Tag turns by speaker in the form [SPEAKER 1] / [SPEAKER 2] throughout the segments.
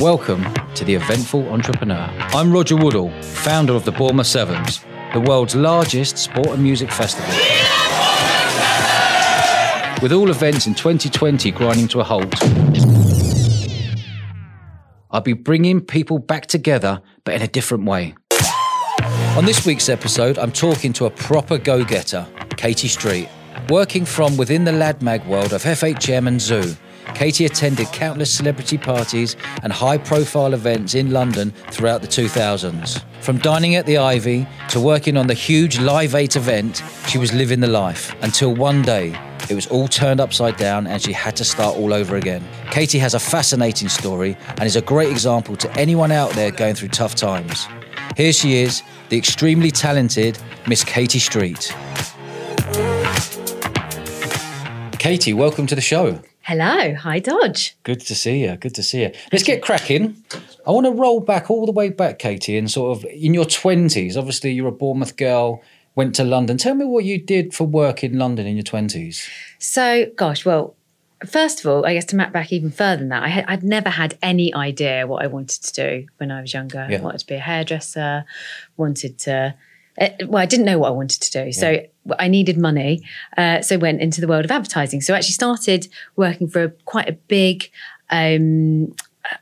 [SPEAKER 1] Welcome to the Eventful Entrepreneur. I'm Dodge Woodall, founder of the Bournemouth Sevens, the world's largest sport and music festival. With all events in 2020 grinding to a halt, I'll be bringing people back together, but in a different way. On this week's episode, I'm talking to a proper go getter, Katie Street. Working from within the lad mag world of FHM and Zoo, Katie attended countless celebrity parties and high profile events in London throughout the 2000s. From dining at the Ivy to working on the huge Live 8 event, she was living the life until one day it was all turned upside down and she had to start all over again. Katie has a fascinating story and is a great example to anyone out there going through tough times. Here she is, the extremely talented Miss Katie Street. Katie, welcome to the show.
[SPEAKER 2] Hello, hi Dodge.
[SPEAKER 1] Good to see you. Good to see you. Let's get cracking. I want to roll back all the way back, Katie, and sort of in your twenties. Obviously, you're a Bournemouth girl. Went to London. Tell me what you did for work in London in your twenties.
[SPEAKER 2] So, gosh, well, first of all, I guess to map back even further than that, I had, I'd never had any idea what I wanted to do when I was younger.
[SPEAKER 1] Yeah.
[SPEAKER 2] I wanted to be a hairdresser. Wanted to. Uh, Well, I didn't know what I wanted to do, so I needed money. Uh, so went into the world of advertising. So I actually started working for a, quite a big, um,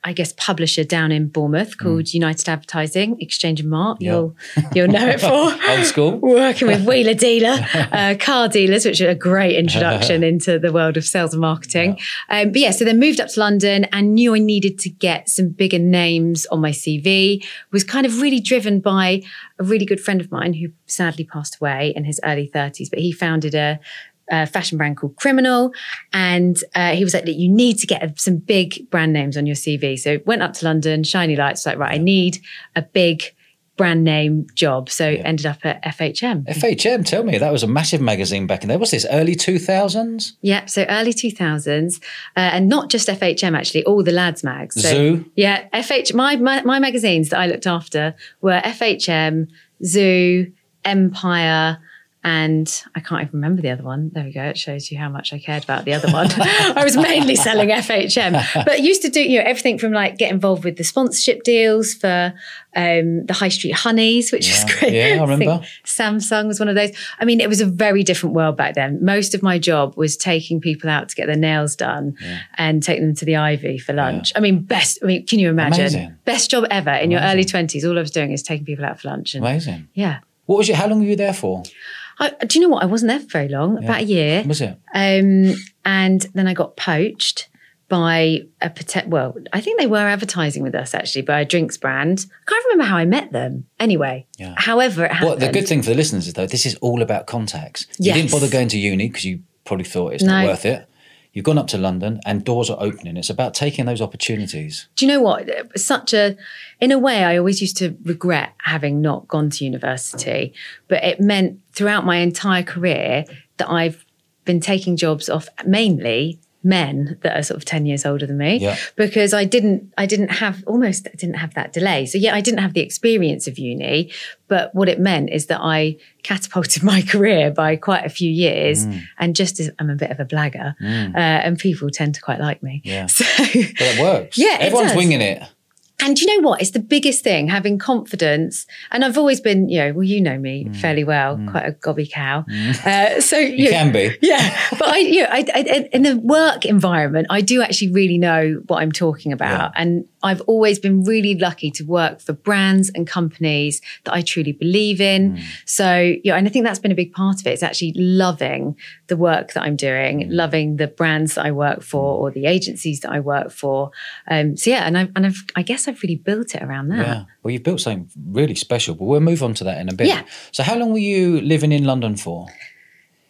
[SPEAKER 2] I guess, publisher down in Bournemouth called United Advertising Exchange and Mart.
[SPEAKER 1] Mm. Yeah.
[SPEAKER 2] You'll you'll know it for
[SPEAKER 1] Old school.
[SPEAKER 2] working with wheeler dealer, uh, car dealers, which are a great introduction into the world of sales and marketing. Um, but yeah, so then moved up to London and knew I needed to get some bigger names on my CV. Was kind of really driven by a really good friend of mine who sadly passed away in his early 30s, but he founded a a fashion brand called Criminal, and uh, he was like, "You need to get some big brand names on your CV." So went up to London, shiny lights, like right, I need a big brand name job. So ended up at FHM.
[SPEAKER 1] FHM, tell me, that was a massive magazine back in there. Was this, early 2000s?
[SPEAKER 2] Yeah, so early 2000s, uh, and not just FHM actually, all the lads mags. So,
[SPEAKER 1] Zoo?
[SPEAKER 2] Yeah, FH. My, my my magazines that I looked after were FHM, Zoo, Empire. And I can't even remember the other one. There we go. It shows you how much I cared about the other one. I was mainly selling FHM, but used to do you know everything from like get involved with the sponsorship deals for um, the High Street Honeys, which
[SPEAKER 1] Yeah.
[SPEAKER 2] was great.
[SPEAKER 1] Yeah, I remember.
[SPEAKER 2] Samsung was one of those. I mean, it was a very different world back then. Most of my job was taking people out to get their nails done and take them to the Ivy for lunch. I mean, best. I mean, can you imagine?
[SPEAKER 1] Amazing.
[SPEAKER 2] Best job ever in your early twenties. All I was doing is taking people out for lunch. And
[SPEAKER 1] Amazing.
[SPEAKER 2] yeah.
[SPEAKER 1] What was your, how long were you there for?
[SPEAKER 2] I, do you know what? I wasn't there for very long, about a year.
[SPEAKER 1] Was it?
[SPEAKER 2] Um, and then I got poached by a pote- well, I think they were advertising with us actually by a drinks brand. I can't remember how I met them. Anyway,
[SPEAKER 1] Yeah.
[SPEAKER 2] however it happened.
[SPEAKER 1] Well, the good thing for the listeners is though, this is all about contacts. You
[SPEAKER 2] Yes.
[SPEAKER 1] didn't bother going to uni because you probably thought it's not worth it. You've gone up to London and doors are opening. It's about taking those opportunities.
[SPEAKER 2] Do you know what? Such a, in a way, I always used to regret having not gone to university, but it meant throughout my entire career that I've been taking jobs off mainly men that are sort of 10 years older than me
[SPEAKER 1] Yeah.
[SPEAKER 2] because I didn't I didn't have almost I didn't have that delay. So yeah, I didn't have the experience of uni, but what it meant is that I catapulted my career by quite a few years and just as I'm a bit of a blagger uh, and people tend to quite like me.
[SPEAKER 1] Yeah.
[SPEAKER 2] So
[SPEAKER 1] But it works.
[SPEAKER 2] Yeah,
[SPEAKER 1] Everyone's winging it.
[SPEAKER 2] And you know what? It's the biggest thing, having confidence. And I've always been, you know, well, you know me mm. fairly well, mm. quite a gobby cow. Mm. Uh, so
[SPEAKER 1] You
[SPEAKER 2] you
[SPEAKER 1] can be.
[SPEAKER 2] yeah, but I, you know, I, I, in the work environment, I do actually really know what I'm talking about, and I've always been really lucky to work for brands and companies that I truly believe in. So, yeah, and I think that's been a big part of it. It's actually loving the work that I'm doing, loving the brands that I work for or the agencies that I work for. Um, so yeah, and I and I've, I guess I've really built it around that.
[SPEAKER 1] Yeah. Well, you've built something really special, but we'll move on to that in a bit.
[SPEAKER 2] Yeah.
[SPEAKER 1] So, how long were you living in London for?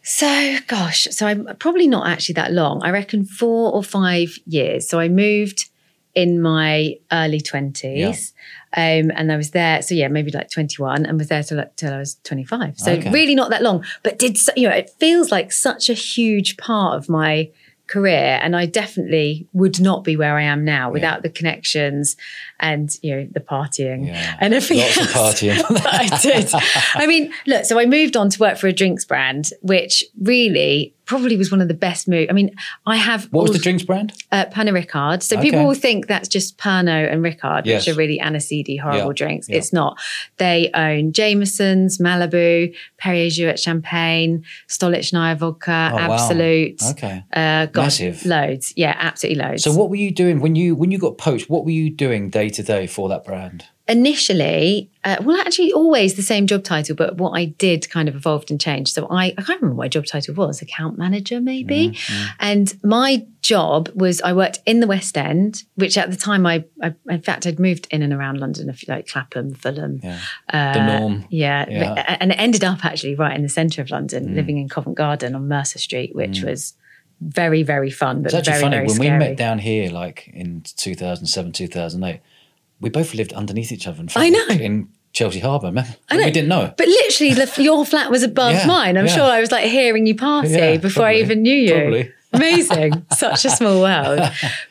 [SPEAKER 2] So, gosh, so I'm probably not actually that long. I reckon four or five years. So I moved in my early 20s. Um, and I was there, so yeah, maybe like 21 and was there till, till I was 25. So
[SPEAKER 1] Okay.
[SPEAKER 2] really not that long, but did, you know, it feels like such a huge part of my career. And I definitely would not be where I am now without the connections and, you know, the partying
[SPEAKER 1] Yeah.
[SPEAKER 2] and everything
[SPEAKER 1] Lots of
[SPEAKER 2] else
[SPEAKER 1] partying.
[SPEAKER 2] I did. I mean, look, so I moved on to work for a drinks brand, which really probably was one of the best moves. I mean, I have
[SPEAKER 1] What was the drinks brand?
[SPEAKER 2] uh, Pernod Ricard. So
[SPEAKER 1] Okay.
[SPEAKER 2] people will think that's just Pernod and Ricard,
[SPEAKER 1] Yes.
[SPEAKER 2] which are really aniseedy, horrible
[SPEAKER 1] Yeah.
[SPEAKER 2] drinks.
[SPEAKER 1] Yeah.
[SPEAKER 2] It's not. They own Jameson's, Malibu, Perrier Jouet Champagne, Stolichnaya Vodka,
[SPEAKER 1] Oh, wow.
[SPEAKER 2] Absolut.
[SPEAKER 1] Okay.
[SPEAKER 2] Uh, got
[SPEAKER 1] Massive.
[SPEAKER 2] loads. Yeah, absolutely loads.
[SPEAKER 1] So what were you doing when you when you got poached? What were you doing day to day for that brand?
[SPEAKER 2] Initially, uh, well, actually, always the same job title, but what I did kind of evolved and changed. So I, I can't remember what my job title was, account manager, maybe.
[SPEAKER 1] Mm-hmm,
[SPEAKER 2] And my job was I worked in the West End, which at the time I, I in fact, I'd moved in and around London, like Clapham, Fulham.
[SPEAKER 1] Yeah.
[SPEAKER 2] Uh,
[SPEAKER 1] The norm.
[SPEAKER 2] Yeah,
[SPEAKER 1] Yeah.
[SPEAKER 2] and it ended up actually right in the centre of London,
[SPEAKER 1] Mm.
[SPEAKER 2] living in Covent Garden on Mercer Street, which was very, very fun, but
[SPEAKER 1] It's actually
[SPEAKER 2] very,
[SPEAKER 1] funny
[SPEAKER 2] very
[SPEAKER 1] when
[SPEAKER 2] scary.
[SPEAKER 1] we met down here, like in 2007, 2008. We both lived underneath each other. In
[SPEAKER 2] I know.
[SPEAKER 1] In Chelsea Harbour, remember?
[SPEAKER 2] I know.
[SPEAKER 1] We didn't know.
[SPEAKER 2] But literally, the, your flat was above
[SPEAKER 1] Yeah,
[SPEAKER 2] mine. I'm
[SPEAKER 1] yeah.
[SPEAKER 2] sure I was like hearing you party
[SPEAKER 1] Yeah,
[SPEAKER 2] before I even knew you.
[SPEAKER 1] probably.
[SPEAKER 2] Amazing. Such a small world.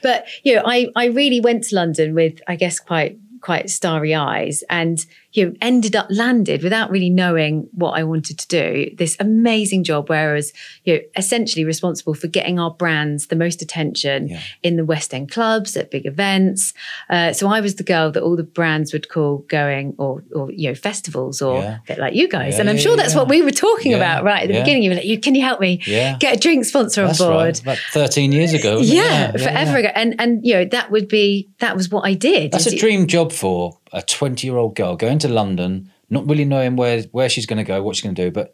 [SPEAKER 2] But you know, I I really went to London with I guess quite quite starry eyes and you know ended up landed without really knowing what I wanted to do this amazing job where I was you know essentially responsible for getting our brands the most attention
[SPEAKER 1] Yeah.
[SPEAKER 2] in the West End clubs at big events uh, so I was the girl that all the brands would call going or or you know festivals or
[SPEAKER 1] Yeah.
[SPEAKER 2] a bit like you guys
[SPEAKER 1] Yeah,
[SPEAKER 2] and I'm sure that's what we were talking about right at the beginning you were like you can you help me
[SPEAKER 1] Yeah.
[SPEAKER 2] get a drink sponsor on
[SPEAKER 1] That's
[SPEAKER 2] board
[SPEAKER 1] right. About 13 years ago.
[SPEAKER 2] yeah, forever ago. And and you know, that would be that was what I did.
[SPEAKER 1] That's a dream job for a 20 year old girl going to London, not really knowing where, where she's going to go, what she's going to do. But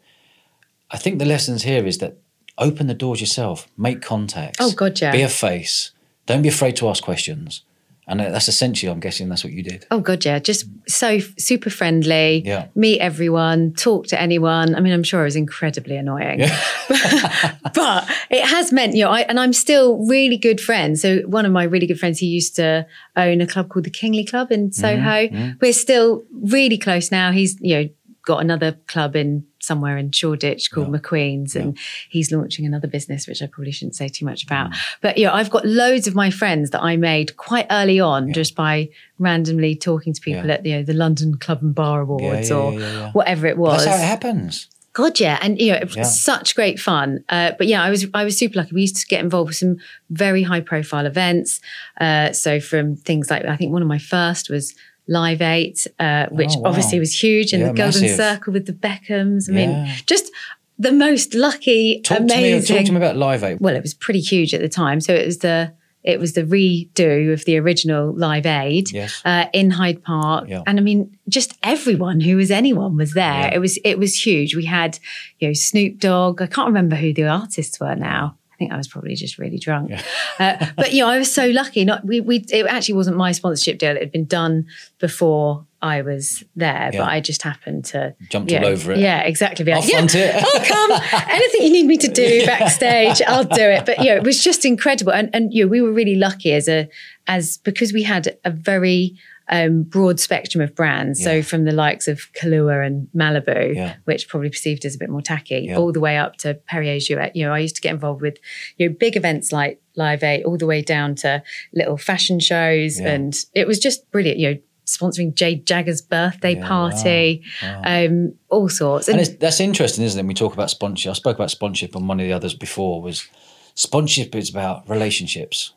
[SPEAKER 1] I think the lessons here is that open the doors yourself, make contacts.
[SPEAKER 2] Oh, God, yeah.
[SPEAKER 1] Be a face. Don't be afraid to ask questions. And uh, that's essentially, I'm guessing that's what you did.
[SPEAKER 2] Oh god, yeah, just so super friendly.
[SPEAKER 1] Yeah.
[SPEAKER 2] Meet everyone, talk to anyone. I mean, I'm sure I was incredibly annoying. but it has meant, you know, I, and I'm still really good friends. So one of my really good friends, he used to own a club called the Kingly Club in mm-hmm. Soho. Mm-hmm. We're still really close now. He's, you know, got another club in somewhere in Shoreditch called McQueen's and he's launching another business, which I probably shouldn't say too much about. But, yeah, I've got loads of my friends that I made quite early on just by randomly talking to people
[SPEAKER 1] Yeah.
[SPEAKER 2] at, you know, the London Club and Bar Awards
[SPEAKER 1] yeah,
[SPEAKER 2] or
[SPEAKER 1] yeah, yeah, yeah.
[SPEAKER 2] whatever it was.
[SPEAKER 1] That's how it happens.
[SPEAKER 2] God, yeah, and you know, it was
[SPEAKER 1] Yeah.
[SPEAKER 2] such great fun. Uh, but yeah, I was I was super lucky. We used to get involved with some very high profile events. Uh, so from things like I think one of my first was Live Eight, uh, which
[SPEAKER 1] Oh, wow.
[SPEAKER 2] obviously was huge, and
[SPEAKER 1] Yeah,
[SPEAKER 2] the Golden
[SPEAKER 1] massive.
[SPEAKER 2] Circle with the Beckhams. I mean, just the most lucky,
[SPEAKER 1] Talk to,
[SPEAKER 2] amazing.
[SPEAKER 1] me, talk to me about Live Aid.
[SPEAKER 2] well, it was pretty huge at the time. So it was the it was the redo of the original Live Aid
[SPEAKER 1] Yes.
[SPEAKER 2] uh, in Hyde Park,
[SPEAKER 1] Yeah.
[SPEAKER 2] and I mean, just everyone who was anyone was there.
[SPEAKER 1] Yeah.
[SPEAKER 2] It was it was huge. We had you know Snoop Dogg. I can't remember who the artists were now. I think I was probably just really drunk. Uh, but you know, I was so lucky. Not we we it actually wasn't my sponsorship deal. It had been done before I was there,
[SPEAKER 1] Yeah.
[SPEAKER 2] but I just happened to
[SPEAKER 1] Jumped
[SPEAKER 2] yeah,
[SPEAKER 1] all over it.
[SPEAKER 2] Yeah, exactly.
[SPEAKER 1] I'll
[SPEAKER 2] yeah,
[SPEAKER 1] it.
[SPEAKER 2] I'll come. Anything you need me to do backstage, I'll do it. But you know, it was just incredible, and and you know, we were really lucky as a as because we had a very um, broad spectrum of brands.
[SPEAKER 1] Yeah.
[SPEAKER 2] So from the likes of Kahlua and Malibu,
[SPEAKER 1] Yeah.
[SPEAKER 2] which probably perceived as a bit more tacky,
[SPEAKER 1] Yeah.
[SPEAKER 2] all the way up to Perrier Jouet. You know, I used to get involved with you know big events like Live Eight, all the way down to little fashion shows, and it was just brilliant. You know. Sponsoring Jade Jagger's birthday
[SPEAKER 1] Yeah,
[SPEAKER 2] party, um, all sorts.
[SPEAKER 1] And it's, that's interesting, isn't it? When we talk about sponsorship. I spoke about sponsorship on one of the others before. Was sponsorship is about relationships.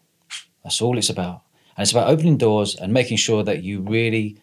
[SPEAKER 1] That's all it's about, and it's about opening doors and making sure that you really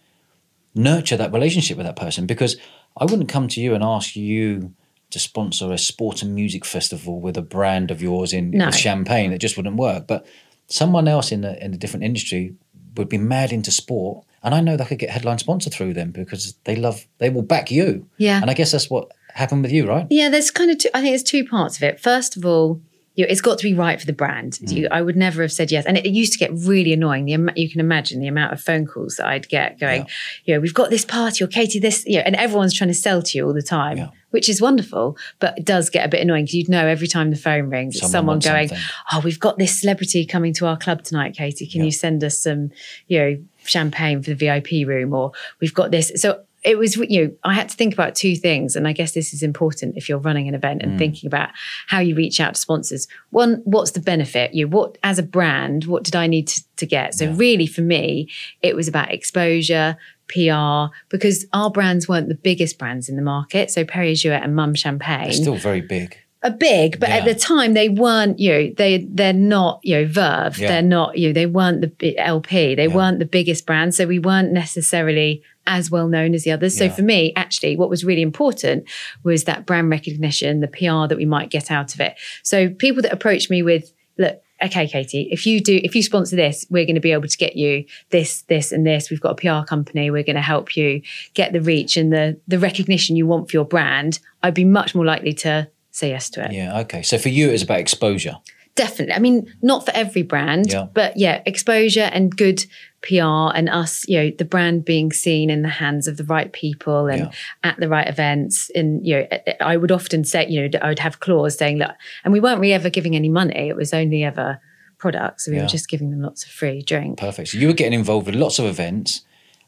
[SPEAKER 1] nurture that relationship with that person. Because I wouldn't come to you and ask you to sponsor a sport and music festival with a brand of yours in
[SPEAKER 2] No.
[SPEAKER 1] champagne. It just wouldn't work. But someone else in a in a different industry would be mad into sport. And I know they could get headline sponsor through them because they love, they will back you.
[SPEAKER 2] Yeah.
[SPEAKER 1] And I guess that's what happened with you, right?
[SPEAKER 2] Yeah, there's kind of two, I think there's two parts of it. First of all, you know, it's got to be right for the brand.
[SPEAKER 1] Mm.
[SPEAKER 2] You, I would never have said yes, and it, used to get really annoying. The you can imagine the amount of phone calls that I'd get going. You know, we've got this party or Katie this, you know, and everyone's trying to sell to you all the time,
[SPEAKER 1] Yeah.
[SPEAKER 2] which is wonderful, but it does get a bit annoying because you'd know every time the phone rings,
[SPEAKER 1] Someone
[SPEAKER 2] someone going,
[SPEAKER 1] something.
[SPEAKER 2] "Oh, we've got this celebrity coming to our club tonight, Katie. Can
[SPEAKER 1] Yeah.
[SPEAKER 2] you send us some, you know, champagne for the VIP room?" Or we've got this. So it was, you know, I had to think about two things, and I guess this is important if you're running an event
[SPEAKER 1] Mm.
[SPEAKER 2] and thinking about how you reach out to sponsors. One, what's the benefit? You, know, what as a brand, what did I need to, to get? So really, for me, it was about exposure. PR because our brands weren't the biggest brands in the market. So Perrier Jouet and Mumm Champagne
[SPEAKER 1] They're still very big.
[SPEAKER 2] Are big, but at the time they weren't. You know, they they're not. You know, Verve.
[SPEAKER 1] Yeah.
[SPEAKER 2] They're not. You know, they weren't the LP. They
[SPEAKER 1] Yeah.
[SPEAKER 2] weren't the biggest brand, so we weren't necessarily as well known as the others. So
[SPEAKER 1] Yeah.
[SPEAKER 2] for me, actually, what was really important was that brand recognition, the PR that we might get out of it. So people that approach me with, look. Okay, Katie, if you do, if you sponsor this, we're going to be able to get you this, this, and this. We've got a PR company. We're going to help you get the reach and the the recognition you want for your brand. I'd be much more likely to say yes to it.
[SPEAKER 1] Yeah. Okay. So for you, it was about exposure.
[SPEAKER 2] Definitely. I mean, not for every brand,
[SPEAKER 1] Yeah.
[SPEAKER 2] but yeah, exposure and good PR and us, you know, the brand being seen in the hands of the right people and
[SPEAKER 1] Yeah.
[SPEAKER 2] at the right events. And, you know, I would often say, you know, I would have clause saying that, and we weren't really ever giving any money. It was only ever products. So we
[SPEAKER 1] Yeah.
[SPEAKER 2] were just giving them lots of free drink.
[SPEAKER 1] Perfect. So you were getting involved with lots of events,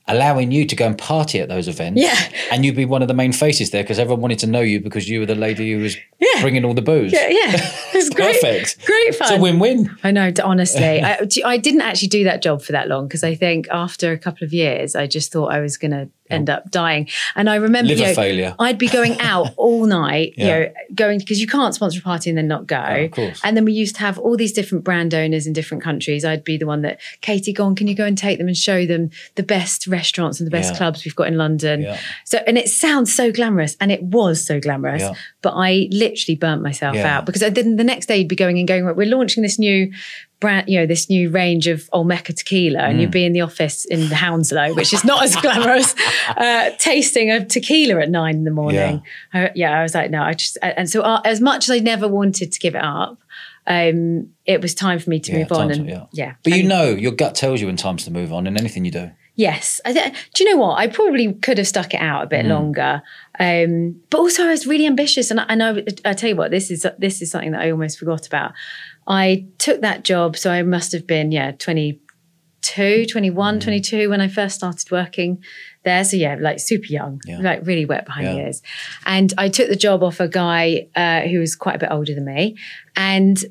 [SPEAKER 1] allowing you to go and party at those events.
[SPEAKER 2] Yeah.
[SPEAKER 1] And you'd be one of the main faces there because everyone wanted to know you because you were the lady who was
[SPEAKER 2] Yeah.
[SPEAKER 1] bringing all the booze.
[SPEAKER 2] Yeah, yeah. It was great.
[SPEAKER 1] Perfect.
[SPEAKER 2] Great fun.
[SPEAKER 1] It's a win-win.
[SPEAKER 2] I know, honestly. I didn't actually do that job for that long because I think after a couple of years, I just thought I was going to end up dying. And I remember,
[SPEAKER 1] Liver
[SPEAKER 2] you know,
[SPEAKER 1] failure.
[SPEAKER 2] I'd be going out all night,
[SPEAKER 1] Yeah.
[SPEAKER 2] you know, going because you can't sponsor a party and then not go.
[SPEAKER 1] of course.
[SPEAKER 2] And then we used to have all these different brand owners in different countries. I'd be the one that, Katie, go on, can you go and take them and show them the best restaurants and the best
[SPEAKER 1] Yeah.
[SPEAKER 2] clubs we've got in London?
[SPEAKER 1] Yeah.
[SPEAKER 2] So, and it sounds so glamorous, and it was so glamorous, but I literally burnt myself
[SPEAKER 1] Yeah.
[SPEAKER 2] out because I didn't. The next day, you'd be going and going. We're launching this new brand, you know, this new range of Olmeca tequila, and
[SPEAKER 1] Mm.
[SPEAKER 2] you'd be in the office in Hounslow, which is not as glamorous, uh, tasting of tequila at nine in the morning. Uh, yeah, I was like, no, I just, and so uh, as much as I never wanted to give it up. Um, it was time for me to
[SPEAKER 1] Yeah,
[SPEAKER 2] move on,
[SPEAKER 1] to-
[SPEAKER 2] and
[SPEAKER 1] yeah.
[SPEAKER 2] yeah,
[SPEAKER 1] But you know, your gut tells you when time's to move on in anything you do.
[SPEAKER 2] Yes. I th- do you know what? I probably could have stuck it out a
[SPEAKER 1] Mm.
[SPEAKER 2] bit longer. Um, but also I was really ambitious. And I, and I, I tell you what, this is, this is something that I almost forgot about. I took that job. So I must have been, yeah, 22, 21,
[SPEAKER 1] Mm.
[SPEAKER 2] 22 when I first started working there. So yeah, like super young,
[SPEAKER 1] Yeah.
[SPEAKER 2] like really wet behind the ears. And I took the job off a guy uh, who was quite a bit older than me. And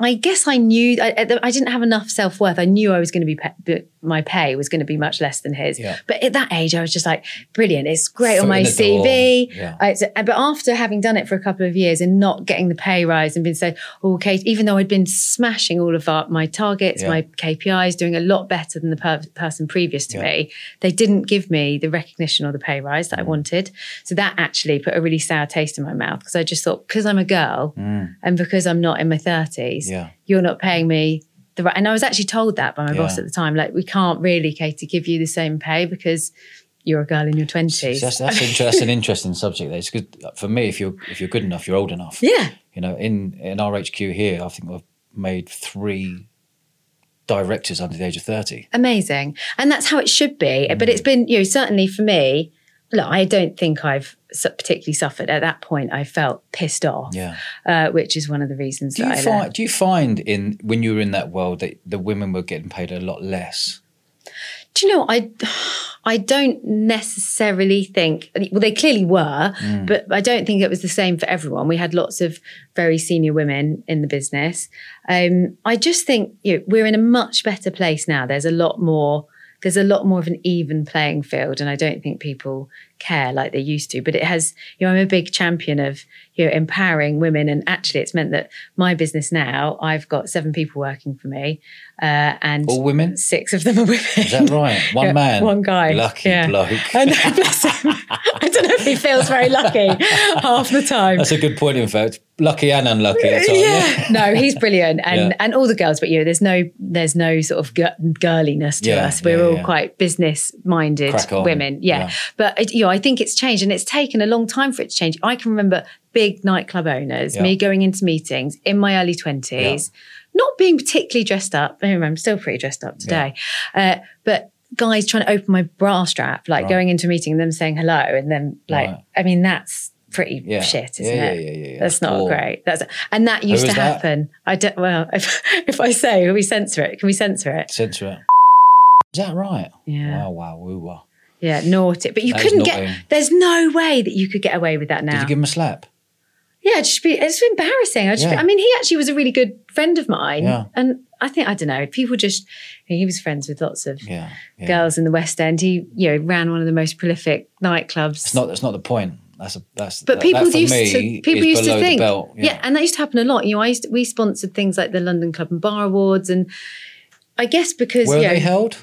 [SPEAKER 2] I guess I knew I, I- didn't have enough self worth. I knew I was going to be pa- my pay was going to be much less than his.
[SPEAKER 1] Yeah.
[SPEAKER 2] But at that age, I was just like, brilliant. It's great
[SPEAKER 1] Foot
[SPEAKER 2] on my
[SPEAKER 1] in the door.
[SPEAKER 2] CV.
[SPEAKER 1] Yeah.
[SPEAKER 2] I- but after having done it for a couple of years and not getting the pay rise and been said, oh, okay, even though I'd been smashing all of our, my targets,
[SPEAKER 1] Yeah.
[SPEAKER 2] my KPIs, doing a lot better than the per- person previous to me, they didn't give me the recognition or the pay rise
[SPEAKER 1] Mm.
[SPEAKER 2] that I wanted. So that actually put a really sour taste in my mouth because I just thought, because I'm a girl
[SPEAKER 1] Mm.
[SPEAKER 2] and because I'm not in my 30s,
[SPEAKER 1] Yeah.
[SPEAKER 2] you're not paying me the right. And I was actually told that by my boss at the time, like, we can't really, Katie, give you the same pay because you're a girl in your 20s.
[SPEAKER 1] That's, that's, inter- that's an interesting subject. There. It's good for me. If you're if you're good enough, you're old enough.
[SPEAKER 2] yeah.
[SPEAKER 1] You know, in in our HQ here, I think I've made three directors under the age of thirty.
[SPEAKER 2] amazing and that's how it should be but it's mm. been you know certainly for me look i don't think i've particularly suffered at that point i felt pissed off
[SPEAKER 1] Yeah.
[SPEAKER 2] uh, which is one of the reasons
[SPEAKER 1] Do
[SPEAKER 2] that
[SPEAKER 1] you
[SPEAKER 2] i
[SPEAKER 1] find do you find in when you were in that world that the women were getting paid a lot less?
[SPEAKER 2] do you know i i don't necessarily think well they clearly were
[SPEAKER 1] Mm.
[SPEAKER 2] but i don't think it was the same for everyone we had lots of very senior women in the business um, i just think you know, we're in a much better place now there's a lot more there's a lot more of an even playing field and i don't think people care like they used to but it has you know i'm a big champion of you know empowering women and actually it's meant that my business now i've got seven people working for me uh, and
[SPEAKER 1] All women?
[SPEAKER 2] six of them are women
[SPEAKER 1] Is that right? One
[SPEAKER 2] Yeah,
[SPEAKER 1] man,
[SPEAKER 2] one guy.
[SPEAKER 1] lucky
[SPEAKER 2] Yeah.
[SPEAKER 1] bloke.
[SPEAKER 2] I know, bless him. I don't know if he feels very lucky half the time.
[SPEAKER 1] That's a good point. In fact, lucky and unlucky at times.
[SPEAKER 2] yeah, no, he's brilliant, and
[SPEAKER 1] Yeah.
[SPEAKER 2] and all the girls, but you know, there's no there's no sort of girliness to
[SPEAKER 1] Yeah,
[SPEAKER 2] us. We're
[SPEAKER 1] yeah,
[SPEAKER 2] all
[SPEAKER 1] yeah.
[SPEAKER 2] quite business minded women, yeah.
[SPEAKER 1] Yeah.
[SPEAKER 2] But it, you know, I think it's changed, and it's taken a long time for it to change. I can remember big nightclub owners,
[SPEAKER 1] Yeah.
[SPEAKER 2] me going into meetings in my early twenties, not being particularly dressed up. I I'm still pretty dressed up today, uh, but. Guys trying to open my bra strap, like
[SPEAKER 1] Right.
[SPEAKER 2] going into a meeting and them saying hello, and then like,
[SPEAKER 1] Right.
[SPEAKER 2] I mean, that's pretty
[SPEAKER 1] Yeah.
[SPEAKER 2] shit, isn't
[SPEAKER 1] yeah,
[SPEAKER 2] it?
[SPEAKER 1] yeah, yeah, yeah.
[SPEAKER 2] That's not
[SPEAKER 1] Poor.
[SPEAKER 2] great. That's and that used to
[SPEAKER 1] that?
[SPEAKER 2] happen. I don't. Well, if if I say, can we censor it? Can we censor it?
[SPEAKER 1] Censor it. Is that right?
[SPEAKER 2] Yeah.
[SPEAKER 1] Wow, wow, woo, wow.
[SPEAKER 2] Yeah, naughty. But you
[SPEAKER 1] That is
[SPEAKER 2] couldn't
[SPEAKER 1] naughty.
[SPEAKER 2] get. There's no way that you could get away with that now.
[SPEAKER 1] Did
[SPEAKER 2] now.
[SPEAKER 1] you give him a slap?
[SPEAKER 2] yeah, it'd just be. It's embarrassing. I just.
[SPEAKER 1] Yeah.
[SPEAKER 2] I mean, he actually was a really good friend of mine,
[SPEAKER 1] Yeah.
[SPEAKER 2] and I think I don't know. People just. He was friends with lots of
[SPEAKER 1] Yeah. yeah.
[SPEAKER 2] girls in the West End. He, you know, ran one of the most prolific nightclubs.
[SPEAKER 1] It's not. That's not the point. That's a that's.
[SPEAKER 2] But
[SPEAKER 1] that-
[SPEAKER 2] people
[SPEAKER 1] that for
[SPEAKER 2] used
[SPEAKER 1] me
[SPEAKER 2] to people
[SPEAKER 1] is
[SPEAKER 2] used to
[SPEAKER 1] the
[SPEAKER 2] think,
[SPEAKER 1] belt.
[SPEAKER 2] yeah. and that used to happen a lot. You know, I used to, we sponsored things like the London Club and Bar Awards, and I guess because
[SPEAKER 1] Where
[SPEAKER 2] you
[SPEAKER 1] are they
[SPEAKER 2] know,
[SPEAKER 1] held?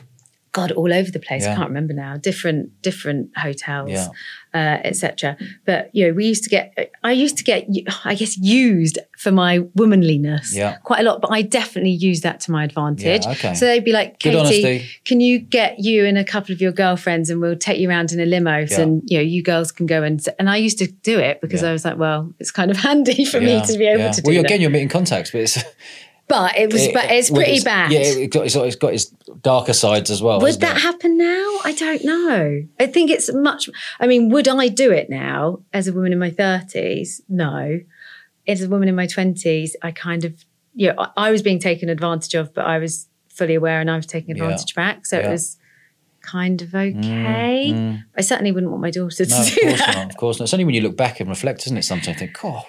[SPEAKER 2] God, all over the place.
[SPEAKER 1] Yeah.
[SPEAKER 2] I can't remember now. Different different hotels,
[SPEAKER 1] Yeah.
[SPEAKER 2] uh, etc. But you know, we used to get. I used to get, I guess, used for my womanliness
[SPEAKER 1] Yeah.
[SPEAKER 2] quite a lot. But I definitely used that to my advantage.
[SPEAKER 1] Okay.
[SPEAKER 2] So they'd be like, Katie,
[SPEAKER 1] honesty.
[SPEAKER 2] can you get you and a couple of your girlfriends, and we'll take you around in a limo, and you know, you girls can go and. And I used to do it because. I was like, well, it's kind of handy for me to be able to do
[SPEAKER 1] Well, you're,
[SPEAKER 2] that.
[SPEAKER 1] again, you're meeting contacts, but it's
[SPEAKER 2] but it was,
[SPEAKER 1] it-
[SPEAKER 2] ba- it's pretty bad.
[SPEAKER 1] Yeah, it got, it's, it's got its darker sides as well.
[SPEAKER 2] Would that
[SPEAKER 1] it?
[SPEAKER 2] happen now? I don't know. I think it's much. I mean, would I do it now as a woman in my thirties? No. As a woman in my twenties, I kind of, you know, I, I was being taken advantage of, but I was fully aware and I was taking
[SPEAKER 1] Yeah.
[SPEAKER 2] advantage back. So
[SPEAKER 1] Yeah.
[SPEAKER 2] it was kind of okay.
[SPEAKER 1] mm.
[SPEAKER 2] I certainly wouldn't want my daughter to
[SPEAKER 1] No, of
[SPEAKER 2] do
[SPEAKER 1] course
[SPEAKER 2] that.
[SPEAKER 1] not. Of course not. It's only when you look back and reflect, isn't it? Sometimes you think, oh,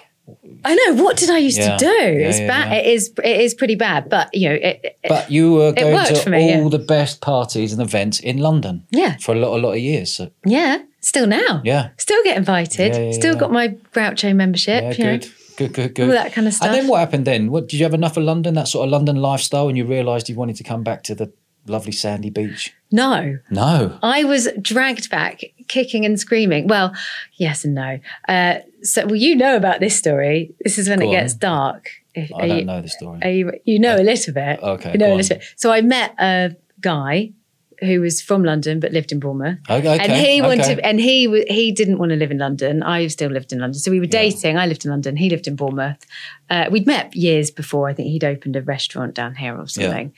[SPEAKER 2] I know. What did I used
[SPEAKER 1] Yeah.
[SPEAKER 2] to do?
[SPEAKER 1] Yeah,
[SPEAKER 2] it's
[SPEAKER 1] yeah,
[SPEAKER 2] bad. It is. It is pretty bad. But you know, it,
[SPEAKER 1] but you were going to
[SPEAKER 2] me,
[SPEAKER 1] all the best parties and events in London
[SPEAKER 2] yeah,
[SPEAKER 1] for a lot, a lot of years. So,
[SPEAKER 2] yeah. Still now.
[SPEAKER 1] yeah,
[SPEAKER 2] Still get invited. Still got my Groucho membership.
[SPEAKER 1] yeah,
[SPEAKER 2] you know.
[SPEAKER 1] good, good, good, good.
[SPEAKER 2] all that kind of stuff.
[SPEAKER 1] And then what happened then? What did you have enough of London? That sort of London lifestyle, and you realised you wanted to come back to the lovely sandy beach?
[SPEAKER 2] No,
[SPEAKER 1] No.
[SPEAKER 2] I was dragged back, kicking and screaming. Well, yes and no. Uh, so, well, you know about this story. This is when
[SPEAKER 1] Go
[SPEAKER 2] it gets dark. If-
[SPEAKER 1] I don't
[SPEAKER 2] you,
[SPEAKER 1] know the story.
[SPEAKER 2] You, you know a little bit.
[SPEAKER 1] Okay,
[SPEAKER 2] You know a
[SPEAKER 1] on.
[SPEAKER 2] bit. So I met a guy who was from London but lived in Bournemouth.
[SPEAKER 1] Okay,
[SPEAKER 2] and he
[SPEAKER 1] okay.
[SPEAKER 2] wanted, and he he didn't want to live in London. I still lived in London, so we were
[SPEAKER 1] Yeah.
[SPEAKER 2] dating. I lived in London. He lived in Bournemouth. Uh, we'd met years before. I think he'd opened a restaurant down here or something.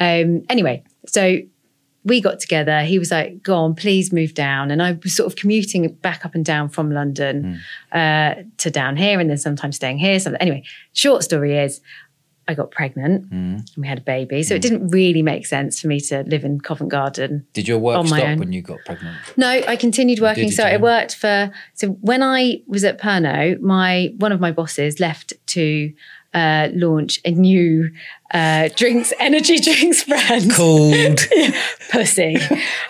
[SPEAKER 2] Um, anyway, so we got together. He was like, "Go on, please move down." And I was sort of commuting back up and down from London uh, to down here, and then sometimes staying here. So anyway, short story is. I got pregnant
[SPEAKER 1] Mm.
[SPEAKER 2] and we had a baby. So it didn't really make sense for me to live in Covent Garden
[SPEAKER 1] Did your work stop
[SPEAKER 2] own.
[SPEAKER 1] when you got pregnant?
[SPEAKER 2] no, I continued working.
[SPEAKER 1] Did
[SPEAKER 2] so I worked for. So when I was at Pernod, my one of my bosses left to uh, launch a new uh, drinks, energy drinks brand.
[SPEAKER 1] Called
[SPEAKER 2] Pussy.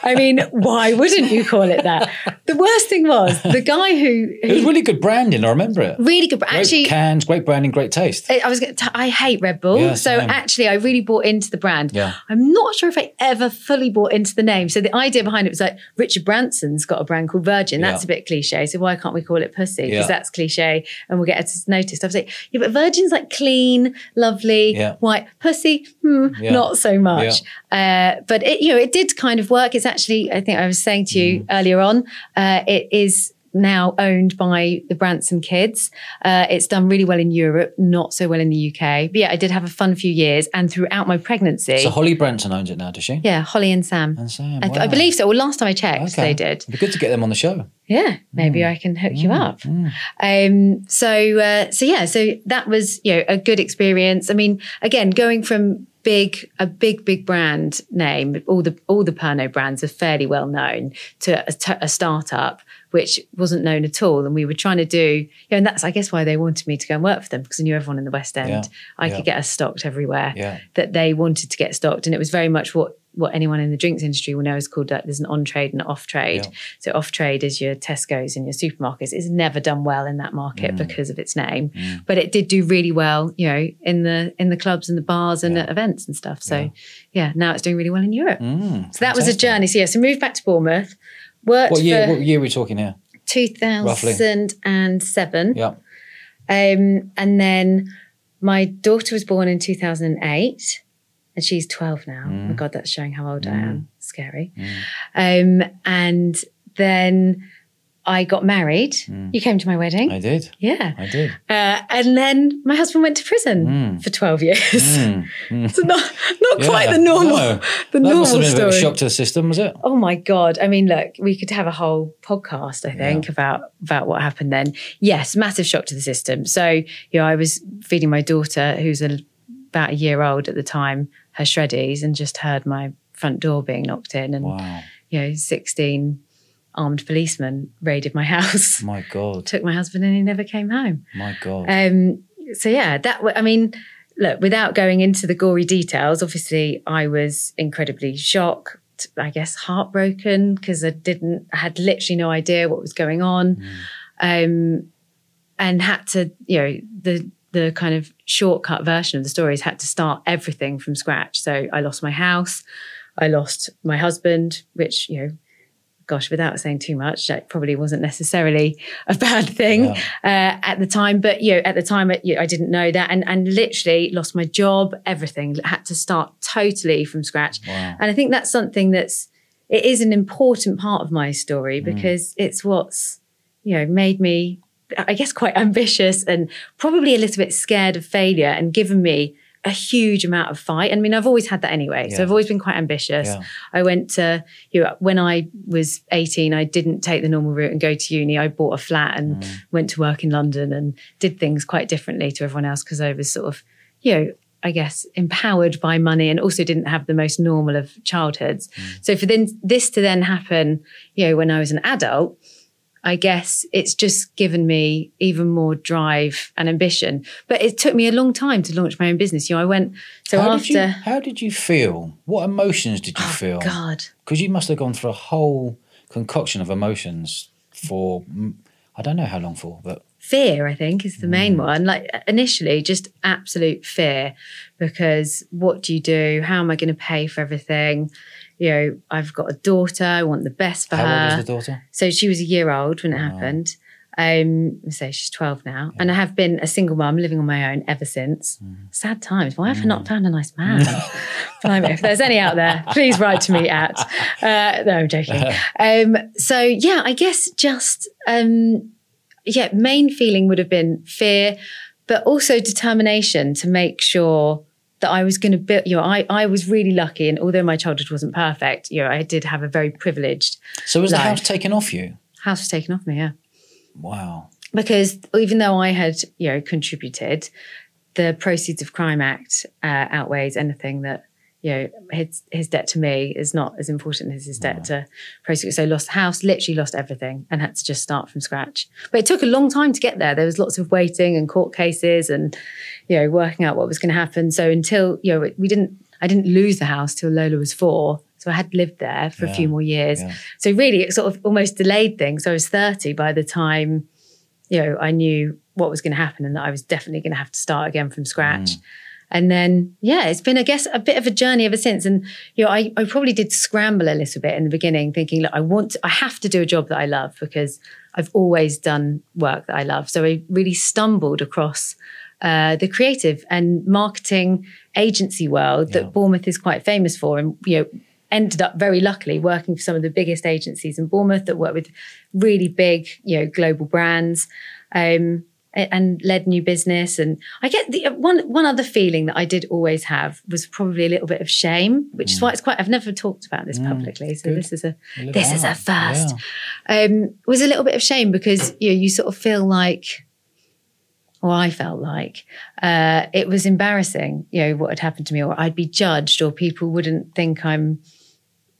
[SPEAKER 2] I mean, why wouldn't you call it that? The worst thing was the guy who,
[SPEAKER 1] it was really good branding. I remember it.
[SPEAKER 2] really good.
[SPEAKER 1] Great
[SPEAKER 2] Actually,
[SPEAKER 1] cans, great branding, great taste.
[SPEAKER 2] I was. Gonna t- I hate Red Bull,
[SPEAKER 1] Yeah,
[SPEAKER 2] so actually, I really bought into the brand.
[SPEAKER 1] Yeah.
[SPEAKER 2] I'm not sure if I ever fully bought into the name. So the idea behind it was like Richard Branson's got a brand called Virgin. That's
[SPEAKER 1] Yeah.
[SPEAKER 2] a bit cliche. So why can't we call it Pussy? Because that's cliche, and we'll get it noticed. I was like, yeah, but Virgin's like clean, lovely, white. Pussy, hmm,
[SPEAKER 1] Yeah.
[SPEAKER 2] not so much. Uh, but it, you know, it did kind of work. It's actually, I think I was saying to you
[SPEAKER 1] Mm.
[SPEAKER 2] earlier on, uh, it is now owned by the Branson kids. Uh, it's done really well in Europe, not so well in the UK. But yeah, I did have a fun few years, and throughout my pregnancy,
[SPEAKER 1] So Holly Branson owns it now, does she?
[SPEAKER 2] yeah, Holly and Sam.
[SPEAKER 1] And Sam.
[SPEAKER 2] I, th- I believe so. Well, last time I checked,
[SPEAKER 1] Okay.
[SPEAKER 2] they did.
[SPEAKER 1] It'd be good to get them on the show.
[SPEAKER 2] Yeah, maybe I can hook you up.
[SPEAKER 1] Mm.
[SPEAKER 2] Um, so, uh, so yeah, so that was you know a good experience. I mean, again, going from big a big big brand name, all the all the Pernod brands are fairly well known to a, to a startup which wasn't known at all, and we were trying to do, you know, and that's I guess why they wanted me to go and work for them because I knew everyone in the West End.
[SPEAKER 1] Yeah,
[SPEAKER 2] I
[SPEAKER 1] yeah.
[SPEAKER 2] could get us stocked everywhere
[SPEAKER 1] Yeah.
[SPEAKER 2] that they wanted to get stocked, and it was very much what what anyone in the drinks industry will know is called there's an on trade and an off trade.
[SPEAKER 1] Yeah.
[SPEAKER 2] So off trade is your Tesco's and your supermarkets. It's never done well in that market
[SPEAKER 1] Mm.
[SPEAKER 2] because of its name, but it did do really well, you know, in the in the clubs and the bars and
[SPEAKER 1] Yeah.
[SPEAKER 2] at events and stuff. So
[SPEAKER 1] Yeah.
[SPEAKER 2] yeah. now it's doing really well in Europe.
[SPEAKER 1] Mm,
[SPEAKER 2] So that was a journey. So yeah, so moved back to Bournemouth, worked
[SPEAKER 1] What year? What year are we talking here?
[SPEAKER 2] 2007.
[SPEAKER 1] Yeah.
[SPEAKER 2] Um, and then my daughter was born in 2008 and she's 12 now. Oh my God, that's showing how old I am. Scary. Um, and then I got married. You came to my wedding.
[SPEAKER 1] I did.
[SPEAKER 2] yeah.
[SPEAKER 1] I did.
[SPEAKER 2] Uh, and then my husband went to prison
[SPEAKER 1] Mm.
[SPEAKER 2] for 12 years.
[SPEAKER 1] Mm, mm.
[SPEAKER 2] so not, not quite
[SPEAKER 1] Yeah.
[SPEAKER 2] the normal,
[SPEAKER 1] No.
[SPEAKER 2] the
[SPEAKER 1] That
[SPEAKER 2] normal
[SPEAKER 1] must have been a bit of a shock to the system, was it?
[SPEAKER 2] Oh my god! I mean, look, we could have a whole podcast, I think, about about what happened then. Yes, massive shock to the system. So, you know, I was feeding my daughter, who's a, about a year old at the time, her shreddies, and just heard my front door being knocked in, and
[SPEAKER 1] Wow.
[SPEAKER 2] you know, sixteen armed policemen raided my house,
[SPEAKER 1] My God.
[SPEAKER 2] took my husband, and he never came home.
[SPEAKER 1] My God.
[SPEAKER 2] Um, so yeah, that I mean, look, without going into the gory details, obviously I was incredibly shocked, I guess heartbroken because I didn't, I had literally no idea what was going on. um, and had to, you know, the the kind of shortcut version of the story is had to start everything from scratch. So I lost my house, I lost my husband, which you know gosh, without saying too much, that probably wasn't necessarily a bad thing yeah. uh, at the time. But you know, at the time, you know, I didn't know that, and and literally lost my job, everything. Had to start totally from scratch. Wow. And I think that's something that's it is an important part of my story mm. because mm. it's what's you know made me, I guess, quite ambitious and probably a little bit scared of failure, and given me a huge amount of fight. I mean, I've always had that anyway. Yeah. So I've always been quite ambitious. Yeah. I went to, you know, when I was 18, I didn't take the normal route and go to uni. I bought a flat and mm. went to work in London and did things quite differently to everyone else because I was sort of, you know, I guess empowered by money and also didn't have the most normal of childhoods. Mm. So for then this to then happen, you know, when I was an adult, I guess it's just given me even more drive and ambition. But it took me a long time to launch my own business. You know, I went so
[SPEAKER 1] how
[SPEAKER 2] after.
[SPEAKER 1] Did you, how did you feel? What emotions did you
[SPEAKER 2] oh,
[SPEAKER 1] feel?
[SPEAKER 2] God,
[SPEAKER 1] because you must have gone through a whole concoction of emotions for I don't know how long for, but
[SPEAKER 2] fear i think is the main mm. one like initially just absolute fear because what do you do how am i going to pay for everything you know, I've got a daughter. I want the best for
[SPEAKER 1] How
[SPEAKER 2] her.
[SPEAKER 1] How old was the daughter?
[SPEAKER 2] So she was a year old when it oh. happened. Um, so she's 12 now. Yeah. And I have been a single mum living on my own ever since. Mm. Sad times. Why have mm. I not found a nice man? if there's any out there, please write to me at. Uh, no, I'm joking. Um, so yeah, I guess just, um, yeah, main feeling would have been fear, but also determination to make sure that I was going to build, you know, I, I was really lucky. And although my childhood wasn't perfect, you know, I did have a very privileged.
[SPEAKER 1] So was
[SPEAKER 2] life.
[SPEAKER 1] the house taken off you?
[SPEAKER 2] House was taken off me, yeah.
[SPEAKER 1] Wow.
[SPEAKER 2] Because even though I had, you know, contributed, the Proceeds of Crime Act uh, outweighs anything that you know, his his debt to me is not as important as his debt to. So lost the house, literally lost everything, and had to just start from scratch. But it took a long time to get there. There was lots of waiting and court cases, and you know, working out what was going to happen. So until you know, we didn't, I didn't lose the house till Lola was four. So I had lived there for yeah. a few more years. Yeah. So really, it sort of almost delayed things. So I was thirty by the time, you know, I knew what was going to happen and that I was definitely going to have to start again from scratch. Mm. And then, yeah, it's been, I guess, a bit of a journey ever since. And, you know, I, I probably did scramble a little bit in the beginning, thinking, look, I want, to, I have to do a job that I love because I've always done work that I love. So I really stumbled across uh, the creative and marketing agency world that Bournemouth is quite famous for. And, you know, ended up very luckily working for some of the biggest agencies in Bournemouth that work with really big, you know, global brands. Um, and led new business. And I get the one one other feeling that I did always have was probably a little bit of shame, which mm. is why it's quite. I've never talked about this mm, publicly, so good. this is a this is a first. Yeah. Um, was a little bit of shame because you know you sort of feel like. Or I felt like uh, it was embarrassing, you know, what had happened to me, or I'd be judged, or people wouldn't think I'm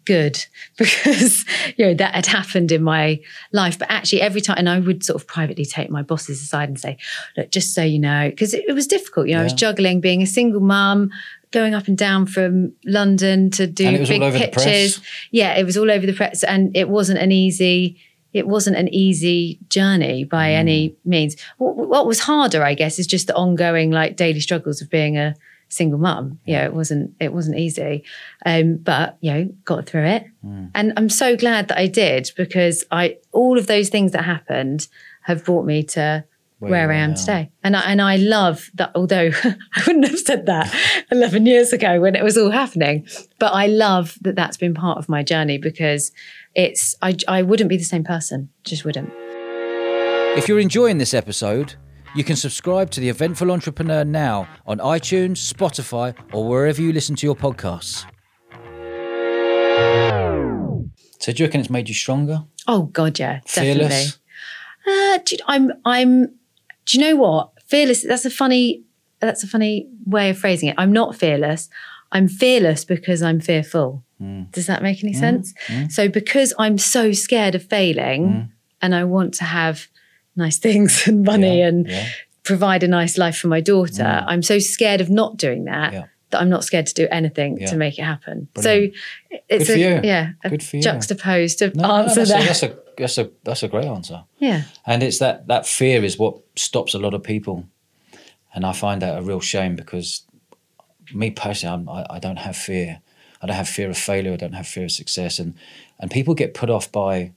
[SPEAKER 2] good because you know that had happened in my life. But actually every time and i would sort of privately take my bosses aside and say look just so you know because it, it, was difficult. You know yeah. i was juggling being a single mum going up and down from london to do big pitches. Yeah it was all over the press and it wasn't an easy it wasn't an easy journey by mm. any means. What, what was harder i guess is just the ongoing like daily struggles of being a single mum. You know, it wasn't it wasn't easy, um, but you know, got through it, mm. and I'm so glad that I did because I all of those things that happened have brought me to where, where I am now. today. And I, and I love that, although I wouldn't have said that 11 years ago when it was all happening, but I love that that's been part of my journey because it's, I, I wouldn't be the same person, just wouldn't.
[SPEAKER 1] If you're enjoying this episode, you can subscribe to The Eventful Entrepreneur now on iTunes, Spotify, or wherever you listen to your podcasts. So, do you reckon it's made you stronger?
[SPEAKER 2] Oh God, yeah,
[SPEAKER 1] Fearless?
[SPEAKER 2] definitely. Uh, you, I'm, I'm. Do you know what? Fearless. That's a funny. That's a funny way of phrasing it. I'm not fearless. I'm fearless because I'm fearful. Mm. Does that make any mm. sense? Mm. So, because I'm so scared of failing, hmm. and I want to have nice things and money yeah, and yeah. provide a nice life for my daughter. Mm. I'm so scared of not doing that yeah. that I'm not scared to do anything to make it happen.
[SPEAKER 1] Brilliant.
[SPEAKER 2] So it's
[SPEAKER 1] Good for
[SPEAKER 2] a
[SPEAKER 1] you.
[SPEAKER 2] yeah, a
[SPEAKER 1] Good for you.
[SPEAKER 2] juxtaposed
[SPEAKER 1] No, no,
[SPEAKER 2] answer
[SPEAKER 1] that's,
[SPEAKER 2] there.
[SPEAKER 1] a, that's a that's a that's a great answer.
[SPEAKER 2] yeah.
[SPEAKER 1] And it's that that fear is what stops a lot of people, and I find that a real shame because me personally, I'm, I I don't have fear. I don't have fear of failure. I don't have fear of success, and and people get put off by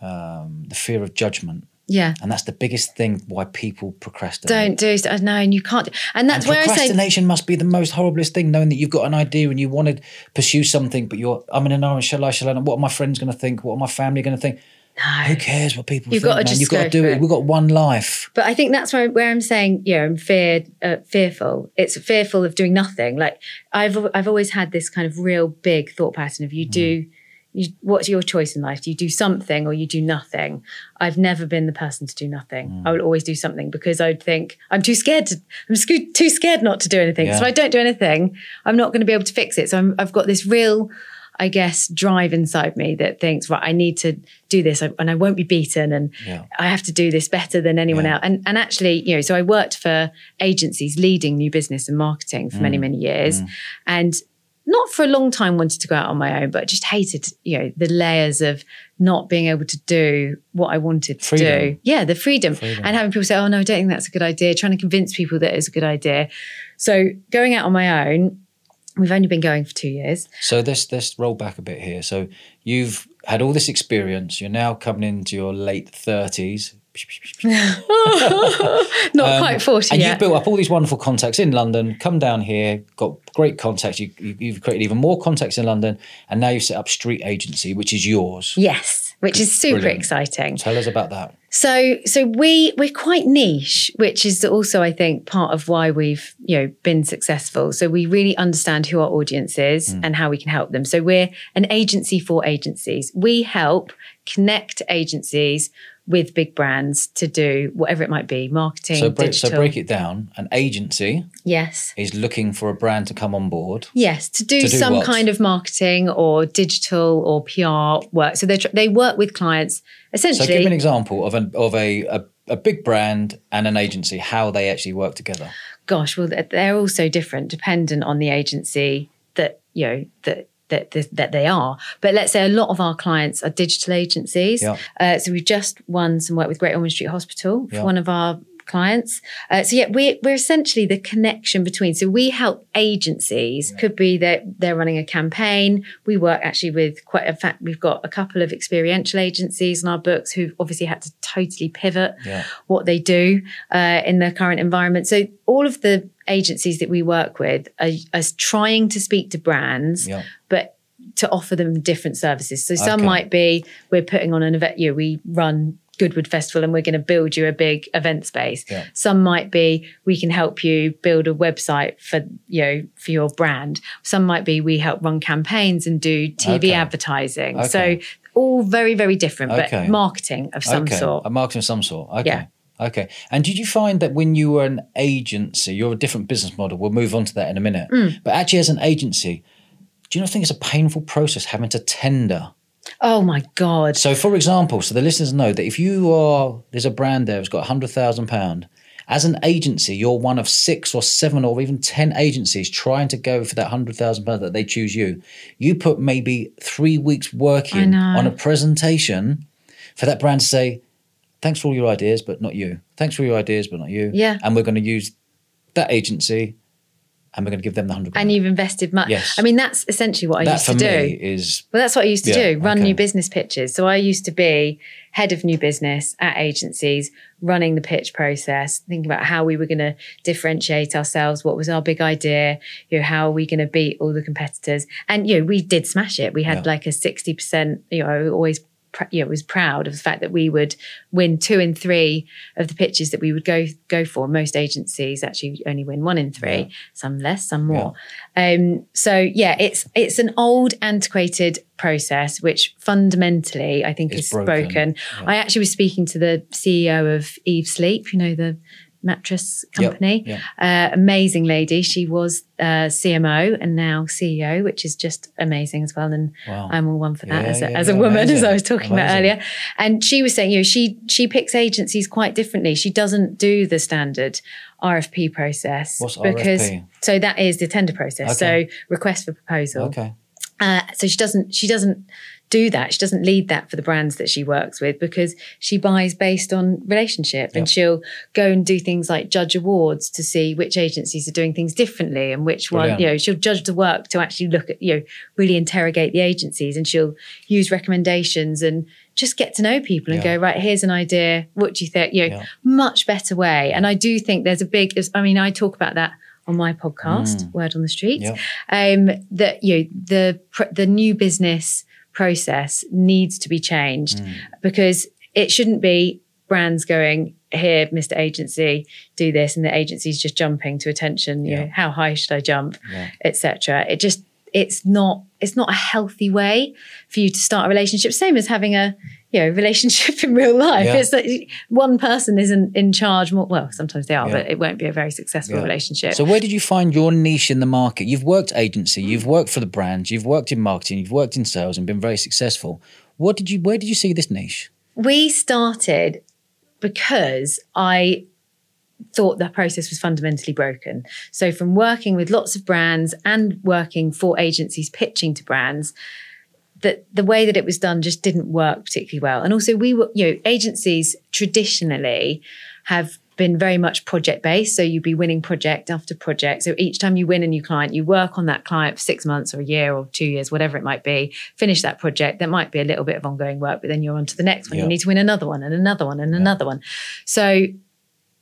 [SPEAKER 1] um, the fear of judgment,
[SPEAKER 2] Yeah.
[SPEAKER 1] and that's the biggest thing why people procrastinate.
[SPEAKER 2] Don't do I know, and you can't and that's
[SPEAKER 1] And
[SPEAKER 2] where I say
[SPEAKER 1] procrastination must be the most horriblest thing, knowing that you've got an idea and you want to pursue something, but you're, I'm in an hour, shall I, shall I? What are my friends going to think? What are my family going to think? Who cares what people
[SPEAKER 2] You've
[SPEAKER 1] think?
[SPEAKER 2] gotta just
[SPEAKER 1] You've got to do it.
[SPEAKER 2] it.
[SPEAKER 1] We've got one life.
[SPEAKER 2] But I think that's where, where I'm saying, yeah, I'm feared, uh, fearful. It's fearful of doing nothing. Like I've I've always had this kind of real big thought pattern of you
[SPEAKER 1] Mm.
[SPEAKER 2] do, you, what's your choice in life? Do you do something or you do nothing? I've never been the person to do nothing.
[SPEAKER 1] Mm.
[SPEAKER 2] I will always do something because I'd think I'm too scared to. I'm sco- too scared not to do anything.
[SPEAKER 1] Yeah.
[SPEAKER 2] So if I don't do anything, I'm not going to be able to fix it. So I'm, I've got this real. I guess drive inside me that thinks right I need to do this and I won't be beaten and
[SPEAKER 1] Yeah.
[SPEAKER 2] I have to do this better than anyone
[SPEAKER 1] Yeah.
[SPEAKER 2] else. And and actually, you know, so I worked for agencies leading new business and marketing for many,
[SPEAKER 1] Mm.
[SPEAKER 2] many years. And not for a long time wanted to go out on my own, but just hated, you know, the layers of not being able to do what I wanted to
[SPEAKER 1] Freedom.
[SPEAKER 2] do. Yeah, the freedom.
[SPEAKER 1] Freedom.
[SPEAKER 2] And having people say, oh no, I don't think that's a good idea, trying to convince people that it's a good idea. So going out on my own, we've only been going for two years.
[SPEAKER 1] So let's let's roll back a bit here. So you've had all this experience. You're now coming into your late thirties.
[SPEAKER 2] Not quite 40
[SPEAKER 1] Um, and
[SPEAKER 2] yet.
[SPEAKER 1] you've built up all these wonderful contacts in London. Come down here, got great contacts. You, you, you've created even more contacts in London, and now you've set up Street Agency, which is yours.
[SPEAKER 2] yes, which is super
[SPEAKER 1] Brilliant.
[SPEAKER 2] exciting.
[SPEAKER 1] Tell us about that.
[SPEAKER 2] So so we we're quite niche, which is also I think part of why we've you know been successful. So we really understand who our audience is and how we can help them. So we're an agency for agencies. We help connect agencies with big brands to do whatever it might be, marketing,
[SPEAKER 1] So break,
[SPEAKER 2] digital.
[SPEAKER 1] so break it down. An agency
[SPEAKER 2] yes.
[SPEAKER 1] is looking for a brand to come on board.
[SPEAKER 2] Yes, to do,
[SPEAKER 1] To do
[SPEAKER 2] some
[SPEAKER 1] what?
[SPEAKER 2] kind of marketing or digital or PR work. So they tr- they work with clients essentially.
[SPEAKER 1] So give me an example of an of a, a a big brand and an agency, how they actually work together.
[SPEAKER 2] gosh, well, they're- they're all so different, dependent on the agency that you know that. That, that, that they are. But let's say a lot of our clients are digital agencies.
[SPEAKER 1] Yeah.
[SPEAKER 2] Uh, so we've just won some work with Great Ormond Street Hospital for
[SPEAKER 1] Yeah.
[SPEAKER 2] one of our clients. Uh, so yeah, we're, we're essentially the connection between. So we help agencies. Could be that they're running a campaign. We work actually with quite. In fact, we've got a couple of experiential agencies in our books who've obviously had to totally pivot
[SPEAKER 1] Yeah.
[SPEAKER 2] what they do uh, in the current environment. So all of the agencies that we work with are, are trying to speak to brands,
[SPEAKER 1] Yeah.
[SPEAKER 2] but to offer them different services. So some
[SPEAKER 1] Okay.
[SPEAKER 2] might be we're putting on an event. You know, we run Goodwood Festival and we're going to build you a big event space.
[SPEAKER 1] Yeah.
[SPEAKER 2] Some might be we can help you build a website for you know for your brand. Some might be we help run campaigns and do TV
[SPEAKER 1] Okay.
[SPEAKER 2] advertising.
[SPEAKER 1] Okay.
[SPEAKER 2] So all very very different, but marketing of some
[SPEAKER 1] okay.
[SPEAKER 2] sort.
[SPEAKER 1] A marketing of some sort. Okay.
[SPEAKER 2] Yeah.
[SPEAKER 1] Okay. And did you find that when you were an agency, you're a different business model? We'll move on to that in a minute.
[SPEAKER 2] Mm.
[SPEAKER 1] But actually, as an agency, do you not think it's a painful process having to tender?
[SPEAKER 2] Oh my god.
[SPEAKER 1] So, for example, so the listeners know that if you are, there's a brand there that's got £100,000, as an agency, you're one of six or seven or even 10 agencies trying to go for that £100,000 that they choose you. You put maybe three weeks working on a presentation for that brand to say, thanks for all your ideas, but not you. Thanks for your ideas, but not you.
[SPEAKER 2] Yeah.
[SPEAKER 1] And we're going to use that agency and we're going to give them the 100
[SPEAKER 2] and you've invested much.
[SPEAKER 1] Yes.
[SPEAKER 2] I mean, that's essentially what I
[SPEAKER 1] That
[SPEAKER 2] used to do.
[SPEAKER 1] me is,
[SPEAKER 2] Well, that's what I used to
[SPEAKER 1] Yeah,
[SPEAKER 2] do run
[SPEAKER 1] okay.
[SPEAKER 2] new business pitches. So I used to be head of new business at agencies, running the pitch process, thinking about how we were going to differentiate ourselves, what was our big idea, you know, how are we going to beat all the competitors. And, you know, we did smash it. We had
[SPEAKER 1] Yeah.
[SPEAKER 2] like a 60%, you know, always. You know, was proud of the fact that we would win two in three of the pitches that we would go go for. Most agencies actually only win one in three,
[SPEAKER 1] Yeah.
[SPEAKER 2] some less, some more. Um, so yeah, it's it's an old, antiquated process which fundamentally I think
[SPEAKER 1] It's
[SPEAKER 2] is
[SPEAKER 1] broken.
[SPEAKER 2] broken. I actually was speaking to the CEO of Eve Sleep, you know the mattress company.
[SPEAKER 1] yep.
[SPEAKER 2] Uh, amazing lady. She was uh, CMO and now CEO, which is just amazing as well. And
[SPEAKER 1] Wow.
[SPEAKER 2] I'm all one for that
[SPEAKER 1] Yeah,
[SPEAKER 2] as a,
[SPEAKER 1] yeah,
[SPEAKER 2] as a
[SPEAKER 1] yeah,
[SPEAKER 2] woman, as. I was talking about earlier. And she was saying, you know, she she picks agencies quite differently. She doesn't do the standard RFP process
[SPEAKER 1] What's
[SPEAKER 2] because
[SPEAKER 1] RFP?
[SPEAKER 2] so that is the tender process.
[SPEAKER 1] Okay.
[SPEAKER 2] So request for proposal.
[SPEAKER 1] Okay.
[SPEAKER 2] Uh, so she doesn't she doesn't do that. She doesn't lead that for the brands that she works with because she buys based on relationship and she'll go and do things like judge awards to see which agencies are doing things differently and which one, you know, she'll judge the work to actually look at, you know, really interrogate the agencies and she'll use recommendations and just get to know people and
[SPEAKER 1] Yeah.
[SPEAKER 2] go, right, here's an idea. What do you think? You know,
[SPEAKER 1] Yeah.
[SPEAKER 2] much better way. And I do think there's a big, I mean, I talk about that on my podcast,
[SPEAKER 1] Mm.
[SPEAKER 2] Word on the Street um, that you know the the new business process needs to be changed
[SPEAKER 1] Mm.
[SPEAKER 2] because it shouldn't be brands going here, Mr. Agency, do this, and the agency's just jumping to attention. You
[SPEAKER 1] Yeah.
[SPEAKER 2] know, how high should I jump,
[SPEAKER 1] Yeah.
[SPEAKER 2] etc. It just it's not it's not a healthy way for you to start a relationship. Same as having a you know relationship in real life.
[SPEAKER 1] Yeah.
[SPEAKER 2] It's like one person isn't in charge. More well, sometimes they are,
[SPEAKER 1] Yeah.
[SPEAKER 2] but it won't be a very successful
[SPEAKER 1] Yeah.
[SPEAKER 2] relationship.
[SPEAKER 1] So where did you find your niche in the market? You've worked agency, you've worked for the brands, you've worked in marketing, you've worked in sales and been very successful. What did you where did you see this niche?
[SPEAKER 2] we started because I thought the process was fundamentally broken. So, from working with lots of brands and working for agencies pitching to brands, that the way that it was done just didn't work particularly well. And also, we were, you know, agencies traditionally have been very much project based. So you'd be winning project after project. So each time you win a new client, you work on that client for six months or a year or two years, whatever it might be, finish that project. There might be a little bit of ongoing work, but then you're on to the next one.
[SPEAKER 1] Yeah.
[SPEAKER 2] You need to win another one and another one and another one. So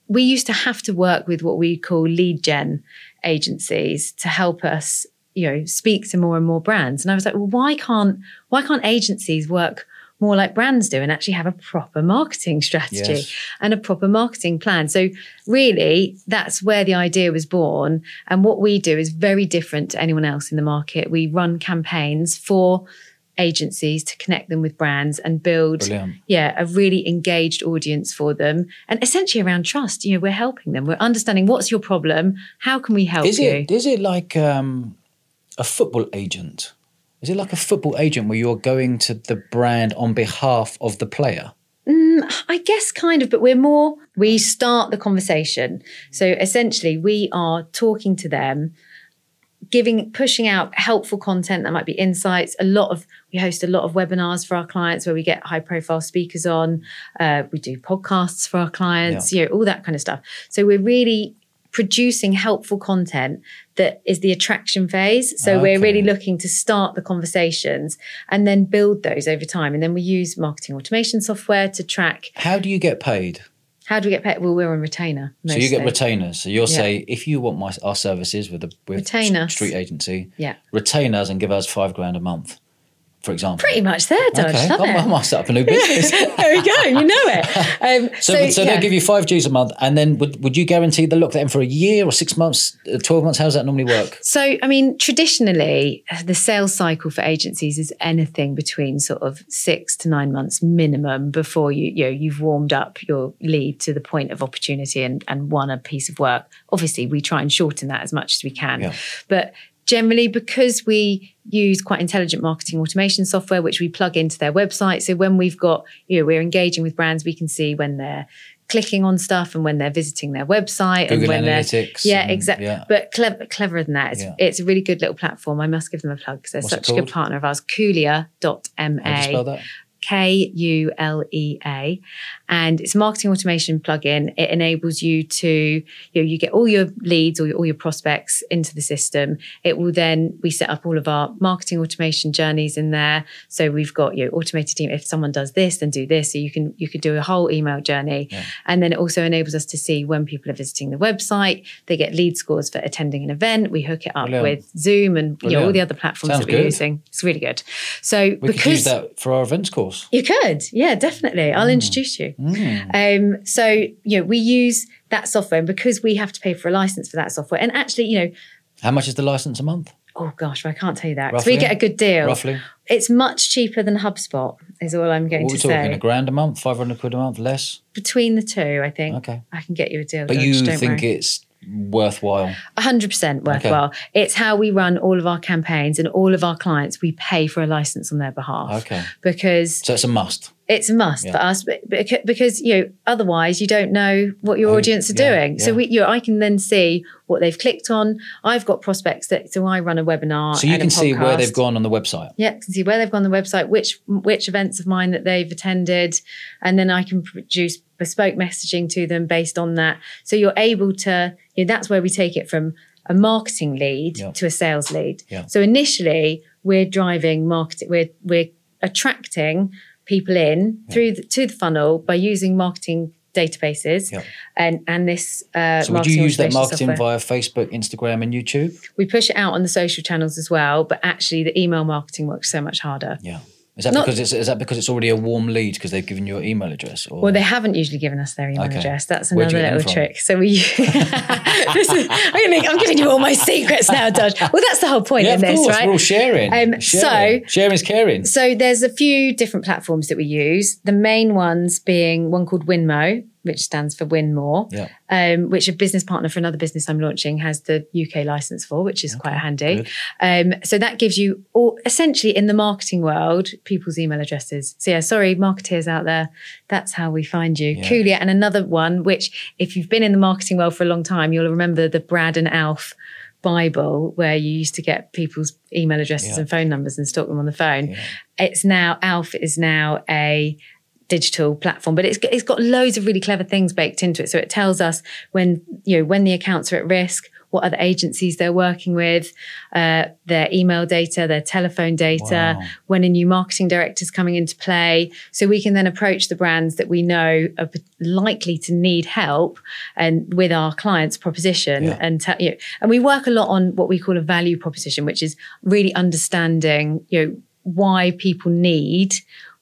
[SPEAKER 2] we used to have to work with what we call lead gen agencies to help us you know speak to more and more brands and i was like well why can't why can't agencies work more like brands do and actually have a proper marketing strategy
[SPEAKER 1] Yes.
[SPEAKER 2] and a proper marketing plan so really that's where the idea was born and what we do is very different to anyone else in the market we run campaigns for agencies to connect them with brands and build
[SPEAKER 1] Brilliant.
[SPEAKER 2] yeah, a really engaged audience for them and essentially around trust. You know, we're helping them. We're understanding what's your problem? How can we help
[SPEAKER 1] Is
[SPEAKER 2] you?
[SPEAKER 1] it is it like um, a football agent? Is it like a football agent where you're going to the brand on behalf of the player?
[SPEAKER 2] I guess kind of, but we're more, we start the conversation. So essentially, we are talking to them, giving, pushing out helpful content that might be insights. A lot of, we host a lot of webinars for our clients where we get high profile speakers on. Uh, we do podcasts for our clients, you know, all that kind of stuff. So we're really producing helpful content that is the attraction phase. So we're really looking to start the conversations and then build those over time. And then we use marketing automation software to track
[SPEAKER 1] How do you get paid?
[SPEAKER 2] how do we get paid? Well, we're on retainer.
[SPEAKER 1] So you get retainers. So you'll
[SPEAKER 2] Yeah.
[SPEAKER 1] say if you want my our services with a with
[SPEAKER 2] Retain us.
[SPEAKER 1] street agency,
[SPEAKER 2] Yeah.
[SPEAKER 1] retain us and give us five grand a month, for example.
[SPEAKER 2] Pretty much there, Dodge.
[SPEAKER 1] Okay,
[SPEAKER 2] Love
[SPEAKER 1] I, I might set up a new business.
[SPEAKER 2] there we go. You know it. Um,
[SPEAKER 1] So, so,
[SPEAKER 2] yeah.
[SPEAKER 1] they'll give you five G's a month, and then would, would you guarantee they'll look at them for a year or six months, uh, twelve months? How does that normally work?
[SPEAKER 2] So, I mean, traditionally, the sales cycle for agencies is anything between sort of six to nine months minimum before you, you know, you've warmed up your lead to the point of opportunity and, and won a piece of work. Obviously, we try and shorten that as much as we can.
[SPEAKER 1] Yeah.
[SPEAKER 2] But generally, because we use quite intelligent marketing automation software, which we plug into their website. So when we've got, you know, we're engaging with brands, we can see when they're clicking on stuff and when they're visiting their website and
[SPEAKER 1] Google
[SPEAKER 2] when they're yeah,
[SPEAKER 1] and-
[SPEAKER 2] exactly.
[SPEAKER 1] yeah.
[SPEAKER 2] But clever, cleverer than that, it's,
[SPEAKER 1] Yeah.
[SPEAKER 2] it's a really good little platform. I must give them a plug because they're
[SPEAKER 1] What's
[SPEAKER 2] such a good partner of ours.
[SPEAKER 1] How do you spell
[SPEAKER 2] Kulea.ma.
[SPEAKER 1] that?
[SPEAKER 2] K U L E A, and it's a marketing automation plugin. It enables you to, you know, you get all your leads or your, all your prospects into the system. It will then we set up all of our marketing automation journeys in there. So we've got your automated team. If someone does this, then do this. So you can you could do a whole email journey,
[SPEAKER 1] Yeah.
[SPEAKER 2] and then it also enables us to see when people are visiting the website. They get lead scores for attending an event. We hook it up
[SPEAKER 1] Brilliant.
[SPEAKER 2] with Zoom and you know all the other platforms
[SPEAKER 1] Sounds
[SPEAKER 2] that we're
[SPEAKER 1] good.
[SPEAKER 2] using. It's really good. So
[SPEAKER 1] We
[SPEAKER 2] because
[SPEAKER 1] that for our events course.
[SPEAKER 2] You could, yeah, definitely. I'll introduce you. Um, so you know, we use that software, and because we have to pay for a license for that software, and actually, you know,
[SPEAKER 1] How much is the license a month?
[SPEAKER 2] Oh gosh, I can't tell you that.
[SPEAKER 1] Roughly?
[SPEAKER 2] we get a good deal.
[SPEAKER 1] roughly?
[SPEAKER 2] It's much cheaper than HubSpot, is all I'm going to say.
[SPEAKER 1] What are we talking? A grand a month, five hundred quid a month, less?
[SPEAKER 2] Between the two, I think
[SPEAKER 1] Okay.
[SPEAKER 2] I can get you a deal.
[SPEAKER 1] But
[SPEAKER 2] Dodge,
[SPEAKER 1] you
[SPEAKER 2] don't
[SPEAKER 1] think
[SPEAKER 2] worry.
[SPEAKER 1] it's worthwhile?
[SPEAKER 2] 100% worthwhile. It's how we run all of our campaigns and all of our clients. We pay for a license on their behalf
[SPEAKER 1] Okay.
[SPEAKER 2] because
[SPEAKER 1] So it's a must.
[SPEAKER 2] It's a must
[SPEAKER 1] Yeah.
[SPEAKER 2] for us because you know otherwise you don't know what your
[SPEAKER 1] Who-
[SPEAKER 2] audience are
[SPEAKER 1] yeah,
[SPEAKER 2] doing so we you know, I can then see what they've clicked on I've got prospects that so I run a webinar
[SPEAKER 1] So you can see where they've gone on the website.
[SPEAKER 2] yeah, I can see where they've gone on the website, which which events of mine that they've attended, and then I can produce bespoke messaging to them based on that. So you're able to, you know, that's where we take it from a marketing lead
[SPEAKER 1] Yeah.
[SPEAKER 2] to a sales lead.
[SPEAKER 1] Yeah.
[SPEAKER 2] So initially, we're driving marketing, we're we're attracting people in through the, to the funnel by using marketing databases
[SPEAKER 1] Yeah.
[SPEAKER 2] and and this. Uh,
[SPEAKER 1] So would you use that marketing
[SPEAKER 2] software.
[SPEAKER 1] via Facebook, Instagram, and YouTube?
[SPEAKER 2] We push it out on the social channels as well, but actually the email marketing works so much harder.
[SPEAKER 1] Yeah. Is that
[SPEAKER 2] Not-
[SPEAKER 1] because it's is that because it's already a warm lead because they've given you your email address? Or
[SPEAKER 2] Well, they haven't usually given us their email
[SPEAKER 1] Okay.
[SPEAKER 2] address. That's another little trick. So we, is, I'm, gonna, I'm giving you all my secrets now, Dodge. Well, that's the whole point
[SPEAKER 1] yeah,
[SPEAKER 2] in
[SPEAKER 1] of
[SPEAKER 2] this,
[SPEAKER 1] course.
[SPEAKER 2] right?
[SPEAKER 1] We're all sharing.
[SPEAKER 2] Um,
[SPEAKER 1] sharing.
[SPEAKER 2] so-
[SPEAKER 1] sharing's caring.
[SPEAKER 2] So there's a few different platforms that we use. The main ones being one called Winmo, which stands for Win More,
[SPEAKER 1] Yeah.
[SPEAKER 2] um, which a business partner for another business I'm launching has the UK license for, which is quite handy. Um, so that gives you all essentially in the marketing world people's email addresses. So yeah, sorry, marketeers out there, that's how we find you.
[SPEAKER 1] Yeah.
[SPEAKER 2] Kulea, and another one which, if you've been in the marketing world for a long time, you'll remember the Brad and Alf. Bible, where you used to get people's email addresses
[SPEAKER 1] Yeah.
[SPEAKER 2] and phone numbers and stalk them on the phone.
[SPEAKER 1] Yeah.
[SPEAKER 2] It's now Alf is now a digital platform, but it's it's got loads of really clever things baked into it. So it tells us when you know when the accounts are at risk, what other agencies they're working with, uh, their email data, their telephone data,
[SPEAKER 1] Wow.
[SPEAKER 2] when a new marketing director is coming into play. So we can then approach the brands that we know are likely to need help and with our clients' proposition
[SPEAKER 1] Yeah.
[SPEAKER 2] and te- you know, and we work a lot on what we call a value proposition, which is really understanding you know why people need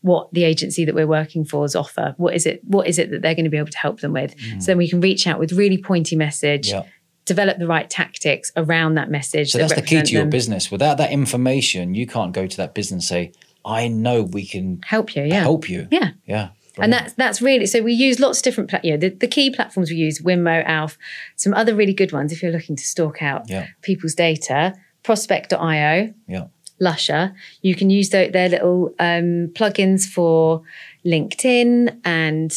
[SPEAKER 2] what the agency that we're working for is offer. What is it? What is it that they're going to be able to help them with? Mm. So then we can reach out with really pointy message,
[SPEAKER 1] Yeah.
[SPEAKER 2] develop the right tactics around that message.
[SPEAKER 1] So
[SPEAKER 2] that
[SPEAKER 1] that's the key to your
[SPEAKER 2] them.
[SPEAKER 1] business. Without that information, you can't go to that business and say, "I know we can
[SPEAKER 2] Help you, yeah,
[SPEAKER 1] help you."
[SPEAKER 2] yeah.
[SPEAKER 1] Yeah.
[SPEAKER 2] And that's that's really so we use lots of different pla- you know the, the key platforms we use Winmo, Alf, some other really good ones if you're looking to stalk out
[SPEAKER 1] Yeah.
[SPEAKER 2] people's data, prospect.io,
[SPEAKER 1] Yeah.
[SPEAKER 2] Lusha. You can use their, their little um, plugins for LinkedIn and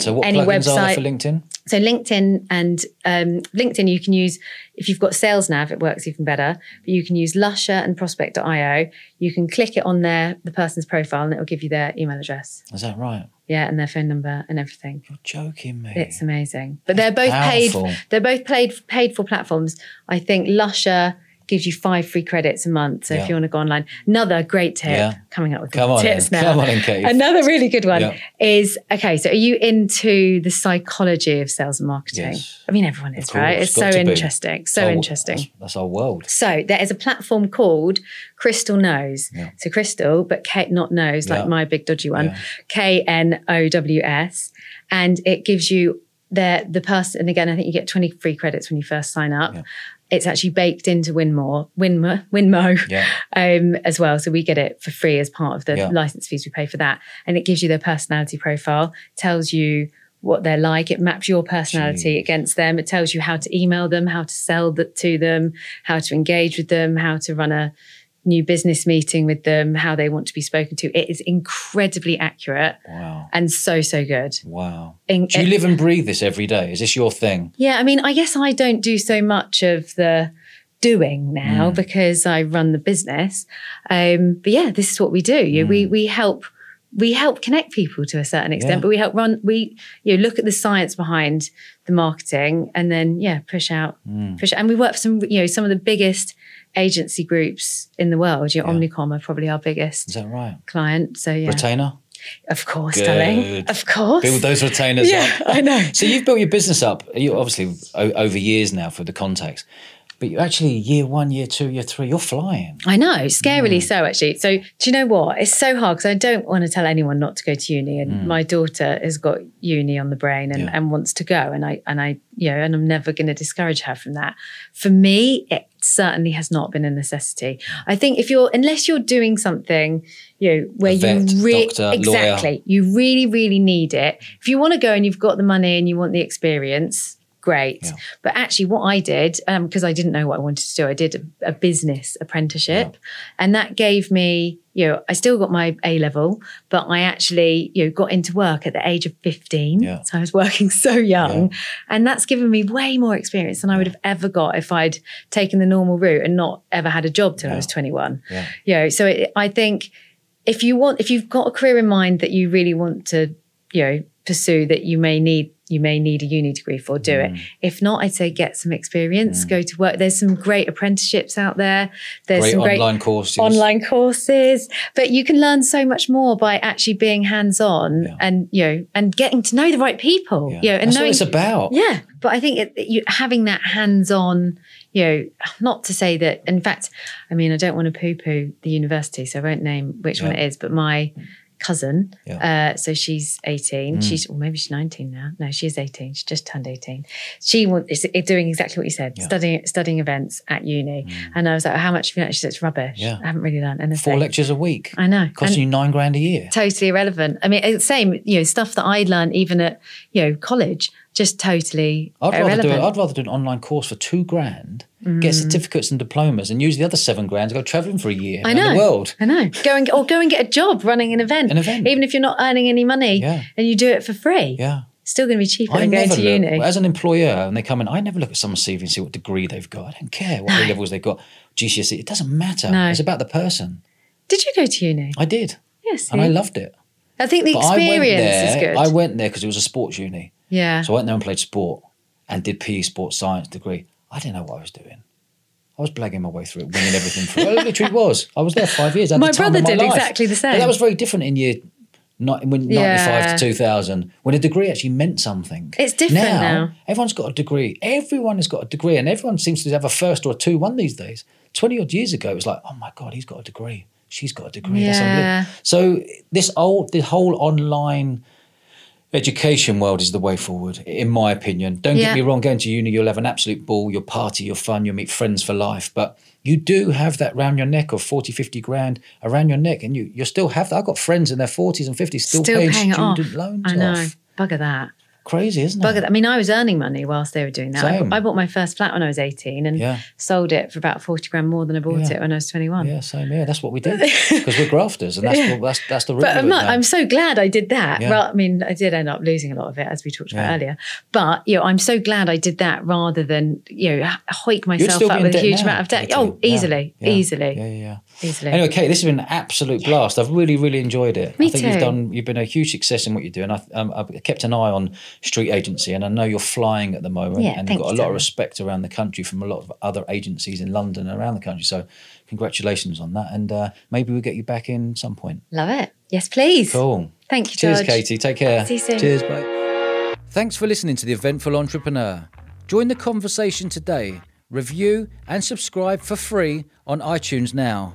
[SPEAKER 1] So what
[SPEAKER 2] any
[SPEAKER 1] plugins are there
[SPEAKER 2] website.
[SPEAKER 1] for LinkedIn?
[SPEAKER 2] So LinkedIn and um, LinkedIn, you can use if you've got Sales Nav, it works even better. But you can use Lusha and Prospect.io. You can click it on their the person's profile, and it will give you their email address,
[SPEAKER 1] Is that right?
[SPEAKER 2] yeah, and their phone number and everything.
[SPEAKER 1] You're joking me.
[SPEAKER 2] It's amazing. But they're both
[SPEAKER 1] powerful.
[SPEAKER 2] paid. They're both paid paid for platforms. I think Lusha gives you five free credits a month. So
[SPEAKER 1] Yeah.
[SPEAKER 2] if you want to go online, another great tip.
[SPEAKER 1] Yeah.
[SPEAKER 2] Coming up with
[SPEAKER 1] Come on
[SPEAKER 2] tips
[SPEAKER 1] in.
[SPEAKER 2] now.
[SPEAKER 1] Come on in, Kate.
[SPEAKER 2] Another really good one
[SPEAKER 1] Yeah.
[SPEAKER 2] is okay. So are you into the psychology of sales and marketing?
[SPEAKER 1] Yes.
[SPEAKER 2] I mean, everyone is, right?
[SPEAKER 1] course,
[SPEAKER 2] It's so
[SPEAKER 1] be.
[SPEAKER 2] interesting. So
[SPEAKER 1] Our-
[SPEAKER 2] interesting.
[SPEAKER 1] That's, that's our world.
[SPEAKER 2] So there is a platform called Crystal Knows.
[SPEAKER 1] Yeah.
[SPEAKER 2] So Crystal, but Kate not knows, like my big dodgy one. K N O W S, and it gives you the the person. And again, I think you get twenty free credits when you first sign up.
[SPEAKER 1] Yeah.
[SPEAKER 2] It's actually baked into Winmore, Winmo, Winmo,
[SPEAKER 1] Yeah.
[SPEAKER 2] um, as well. So we get it for free as part of the
[SPEAKER 1] Yeah.
[SPEAKER 2] license fees we pay for that, and it gives you their personality profile, tells you what they're like. It maps your personality
[SPEAKER 1] Jeez.
[SPEAKER 2] against them. It tells you how to email them, how to sell that to them, how to engage with them, how to run a new business meeting with them, how they want to be spoken to. It is incredibly accurate
[SPEAKER 1] Wow.
[SPEAKER 2] and so so good.
[SPEAKER 1] Wow.
[SPEAKER 2] In-
[SPEAKER 1] Do you live and breathe this every day? Is this your thing?
[SPEAKER 2] yeah, I mean, I guess I don't do so much of the doing now
[SPEAKER 1] Mm.
[SPEAKER 2] because I run the business. Um, but yeah, this is what we do. You, We
[SPEAKER 1] Mm.
[SPEAKER 2] we help we help connect people to a certain extent,
[SPEAKER 1] Yeah.
[SPEAKER 2] but we help run we you know look at the science behind the marketing and then yeah push out
[SPEAKER 1] Mm.
[SPEAKER 2] push and we work for some you know some of the biggest agency groups in the world. You know,
[SPEAKER 1] Yeah.
[SPEAKER 2] Omnicom are probably our biggest
[SPEAKER 1] Is that right?
[SPEAKER 2] client. So yeah,
[SPEAKER 1] Retainer?
[SPEAKER 2] of course,
[SPEAKER 1] Good.
[SPEAKER 2] darling, of course.
[SPEAKER 1] Build those retainers
[SPEAKER 2] yeah,
[SPEAKER 1] up.
[SPEAKER 2] I know.
[SPEAKER 1] So you've built your business up, you obviously over years now for the contacts, but you actually year one, year two, year three, you're flying.
[SPEAKER 2] I know, scarily
[SPEAKER 1] Mm.
[SPEAKER 2] so actually. So do you know what? It's so hard because I don't want to tell anyone not to go to uni, and my daughter has got uni on the brain and,
[SPEAKER 1] Mm. Yeah.
[SPEAKER 2] and wants to go, and I and I you know, and I'm never going to discourage her from that. For me, it, certainly has not been a necessity. I think if you're unless you're doing something, you know, where
[SPEAKER 1] vet,
[SPEAKER 2] you really
[SPEAKER 1] doctor, lawyer.
[SPEAKER 2] exactly, you really, really need it. If you want to go and you've got the money and you want the experience, great.
[SPEAKER 1] Yeah.
[SPEAKER 2] But actually, what I did, um, because I didn't know what I wanted to do, I did a, a business apprenticeship, and that gave me, you know, I still got my A level, but I actually, you know, got into work at the age of fifteen.
[SPEAKER 1] Yeah.
[SPEAKER 2] So I was working so young, and that's given me way more experience than I would have ever got if I'd taken the normal route and not ever had a job till I was twenty-one.
[SPEAKER 1] Yeah.
[SPEAKER 2] You know, so it, I think if you want, if you've got a career in mind that you really want to, you know, pursue, that you may need, you may need a uni degree for, do
[SPEAKER 1] Mm.
[SPEAKER 2] it. If not, I'd say get some experience, go to work. There's some great apprenticeships out there. There's
[SPEAKER 1] Great
[SPEAKER 2] some great
[SPEAKER 1] online courses.
[SPEAKER 2] online courses, but you can learn so much more by actually being hands-on
[SPEAKER 1] Yeah.
[SPEAKER 2] and you know and getting to know the right people.
[SPEAKER 1] Yeah.
[SPEAKER 2] You know, and
[SPEAKER 1] That's
[SPEAKER 2] knowing
[SPEAKER 1] what it's about.
[SPEAKER 2] yeah, but I think it, you having that hands-on, you know, not to say that. In fact, I mean, I don't want to poo-poo the university, so I won't name which one it is. But my cousin,
[SPEAKER 1] Yeah.
[SPEAKER 2] uh, so she's eighteen.
[SPEAKER 1] Mm.
[SPEAKER 2] She's or maybe she's nineteen now. No, she is eighteen. She just turned eighteen. She wa- is doing exactly what you said,
[SPEAKER 1] Yeah.
[SPEAKER 2] studying studying events at uni. And I was like, "How much have you learned?" She said, "It's rubbish.
[SPEAKER 1] Yeah.
[SPEAKER 2] I haven't really learned anything."
[SPEAKER 1] Four lectures a week.
[SPEAKER 2] I know.
[SPEAKER 1] Costing you nine grand a year.
[SPEAKER 2] totally irrelevant. I mean, same, you know, stuff that I learned even at, you know, college, just totally
[SPEAKER 1] I'd rather do it. I'd rather do an online course for two grand,
[SPEAKER 2] Mm.
[SPEAKER 1] get certificates and diplomas, and use the other seven grand to go travelling for a year
[SPEAKER 2] I
[SPEAKER 1] around
[SPEAKER 2] know.
[SPEAKER 1] the world.
[SPEAKER 2] I know. Go and or go and get a job running an event.
[SPEAKER 1] An event.
[SPEAKER 2] Even if you're not earning any money
[SPEAKER 1] Yeah.
[SPEAKER 2] and you do it for free.
[SPEAKER 1] Yeah.
[SPEAKER 2] Still going to be cheaper
[SPEAKER 1] I
[SPEAKER 2] than going to
[SPEAKER 1] look,
[SPEAKER 2] uni.
[SPEAKER 1] as an employer, and they come in, I never look at someone's CV and see what degree they've got. I don't care what levels they've got, GCSE. It doesn't matter.
[SPEAKER 2] No.
[SPEAKER 1] It's about the person.
[SPEAKER 2] Did you go to uni?
[SPEAKER 1] I did,
[SPEAKER 2] Yes.
[SPEAKER 1] and I loved it.
[SPEAKER 2] I think the
[SPEAKER 1] But
[SPEAKER 2] experience
[SPEAKER 1] there.
[SPEAKER 2] is good.
[SPEAKER 1] I went there because it was a sports uni.
[SPEAKER 2] yeah.
[SPEAKER 1] So I went there and played sport and did PE sports science degree. I didn't know what I was doing. I was blagging my way through it, winging everything through. Well it literally was. I was there five years. I
[SPEAKER 2] My
[SPEAKER 1] the time
[SPEAKER 2] brother
[SPEAKER 1] my
[SPEAKER 2] did
[SPEAKER 1] life.
[SPEAKER 2] exactly the
[SPEAKER 1] But
[SPEAKER 2] same.
[SPEAKER 1] that was very different in year ni- when
[SPEAKER 2] Yeah.
[SPEAKER 1] 95 to 2000, when a degree actually meant something.
[SPEAKER 2] It's different now.
[SPEAKER 1] Everyone's got a degree. Everyone has got a degree, and everyone seems to have a first or a two one these days. 20 odd years ago, it was like, oh my God, he's got a degree. She's got a degree.
[SPEAKER 2] Yeah.
[SPEAKER 1] So this old, the whole online education world is the way forward, in my opinion. Don't
[SPEAKER 2] Yeah.
[SPEAKER 1] get me wrong, going to uni, you'll have an absolute ball, you'll party, you'll fun, you'll meet friends for life. But you do have that round your neck of 40, 50 grand around your neck. And you you still have that. I've got friends in their 40s and 50s still,
[SPEAKER 2] Still
[SPEAKER 1] paying,
[SPEAKER 2] paying it off.
[SPEAKER 1] student loans
[SPEAKER 2] I know.
[SPEAKER 1] off.
[SPEAKER 2] Bugger that.
[SPEAKER 1] Crazy, isn't
[SPEAKER 2] Bugger
[SPEAKER 1] it?
[SPEAKER 2] I mean, I was earning money whilst they were doing that. I. I bought my first flat when I was 18 and
[SPEAKER 1] Yeah.
[SPEAKER 2] sold it for about 40 grand more than I bought
[SPEAKER 1] Yeah.
[SPEAKER 2] it when I was 21.
[SPEAKER 1] Yeah, same here. That's what we did because we're grafters, and that's
[SPEAKER 2] Yeah.
[SPEAKER 1] that's that's the root
[SPEAKER 2] But
[SPEAKER 1] of
[SPEAKER 2] I'm not. I'm so glad I did that. Well, I mean, I did end up losing a lot of it, as we talked about earlier. But you know, I'm so glad I did that rather than you know hoik myself up with a huge
[SPEAKER 1] now,
[SPEAKER 2] amount of debt.
[SPEAKER 1] Katie.
[SPEAKER 2] Oh, easily, easily,
[SPEAKER 1] Yeah, yeah, yeah.
[SPEAKER 2] Easily.
[SPEAKER 1] Anyway, Kate, this has been an absolute blast. I've really, really enjoyed it.
[SPEAKER 2] Me
[SPEAKER 1] I think you've done. You've been a huge success in what you do, and I, um, I've kept an eye on Street Agency, and I know you're flying at the moment,
[SPEAKER 2] Yeah,
[SPEAKER 1] and you've got a lot of respect around the country from a lot of other agencies in London and around the country. So, congratulations on that, and uh, maybe we'll get you back in some point.
[SPEAKER 2] Love it. Yes, please.
[SPEAKER 1] Cool.
[SPEAKER 2] Thank you,
[SPEAKER 1] Cheers,
[SPEAKER 2] Dodge.
[SPEAKER 1] Katie. Take care.
[SPEAKER 2] See you soon.
[SPEAKER 1] Cheers. Bye. Thanks for listening to the Eventful Entrepreneur. Join the conversation today. Review and subscribe for free on iTunes now.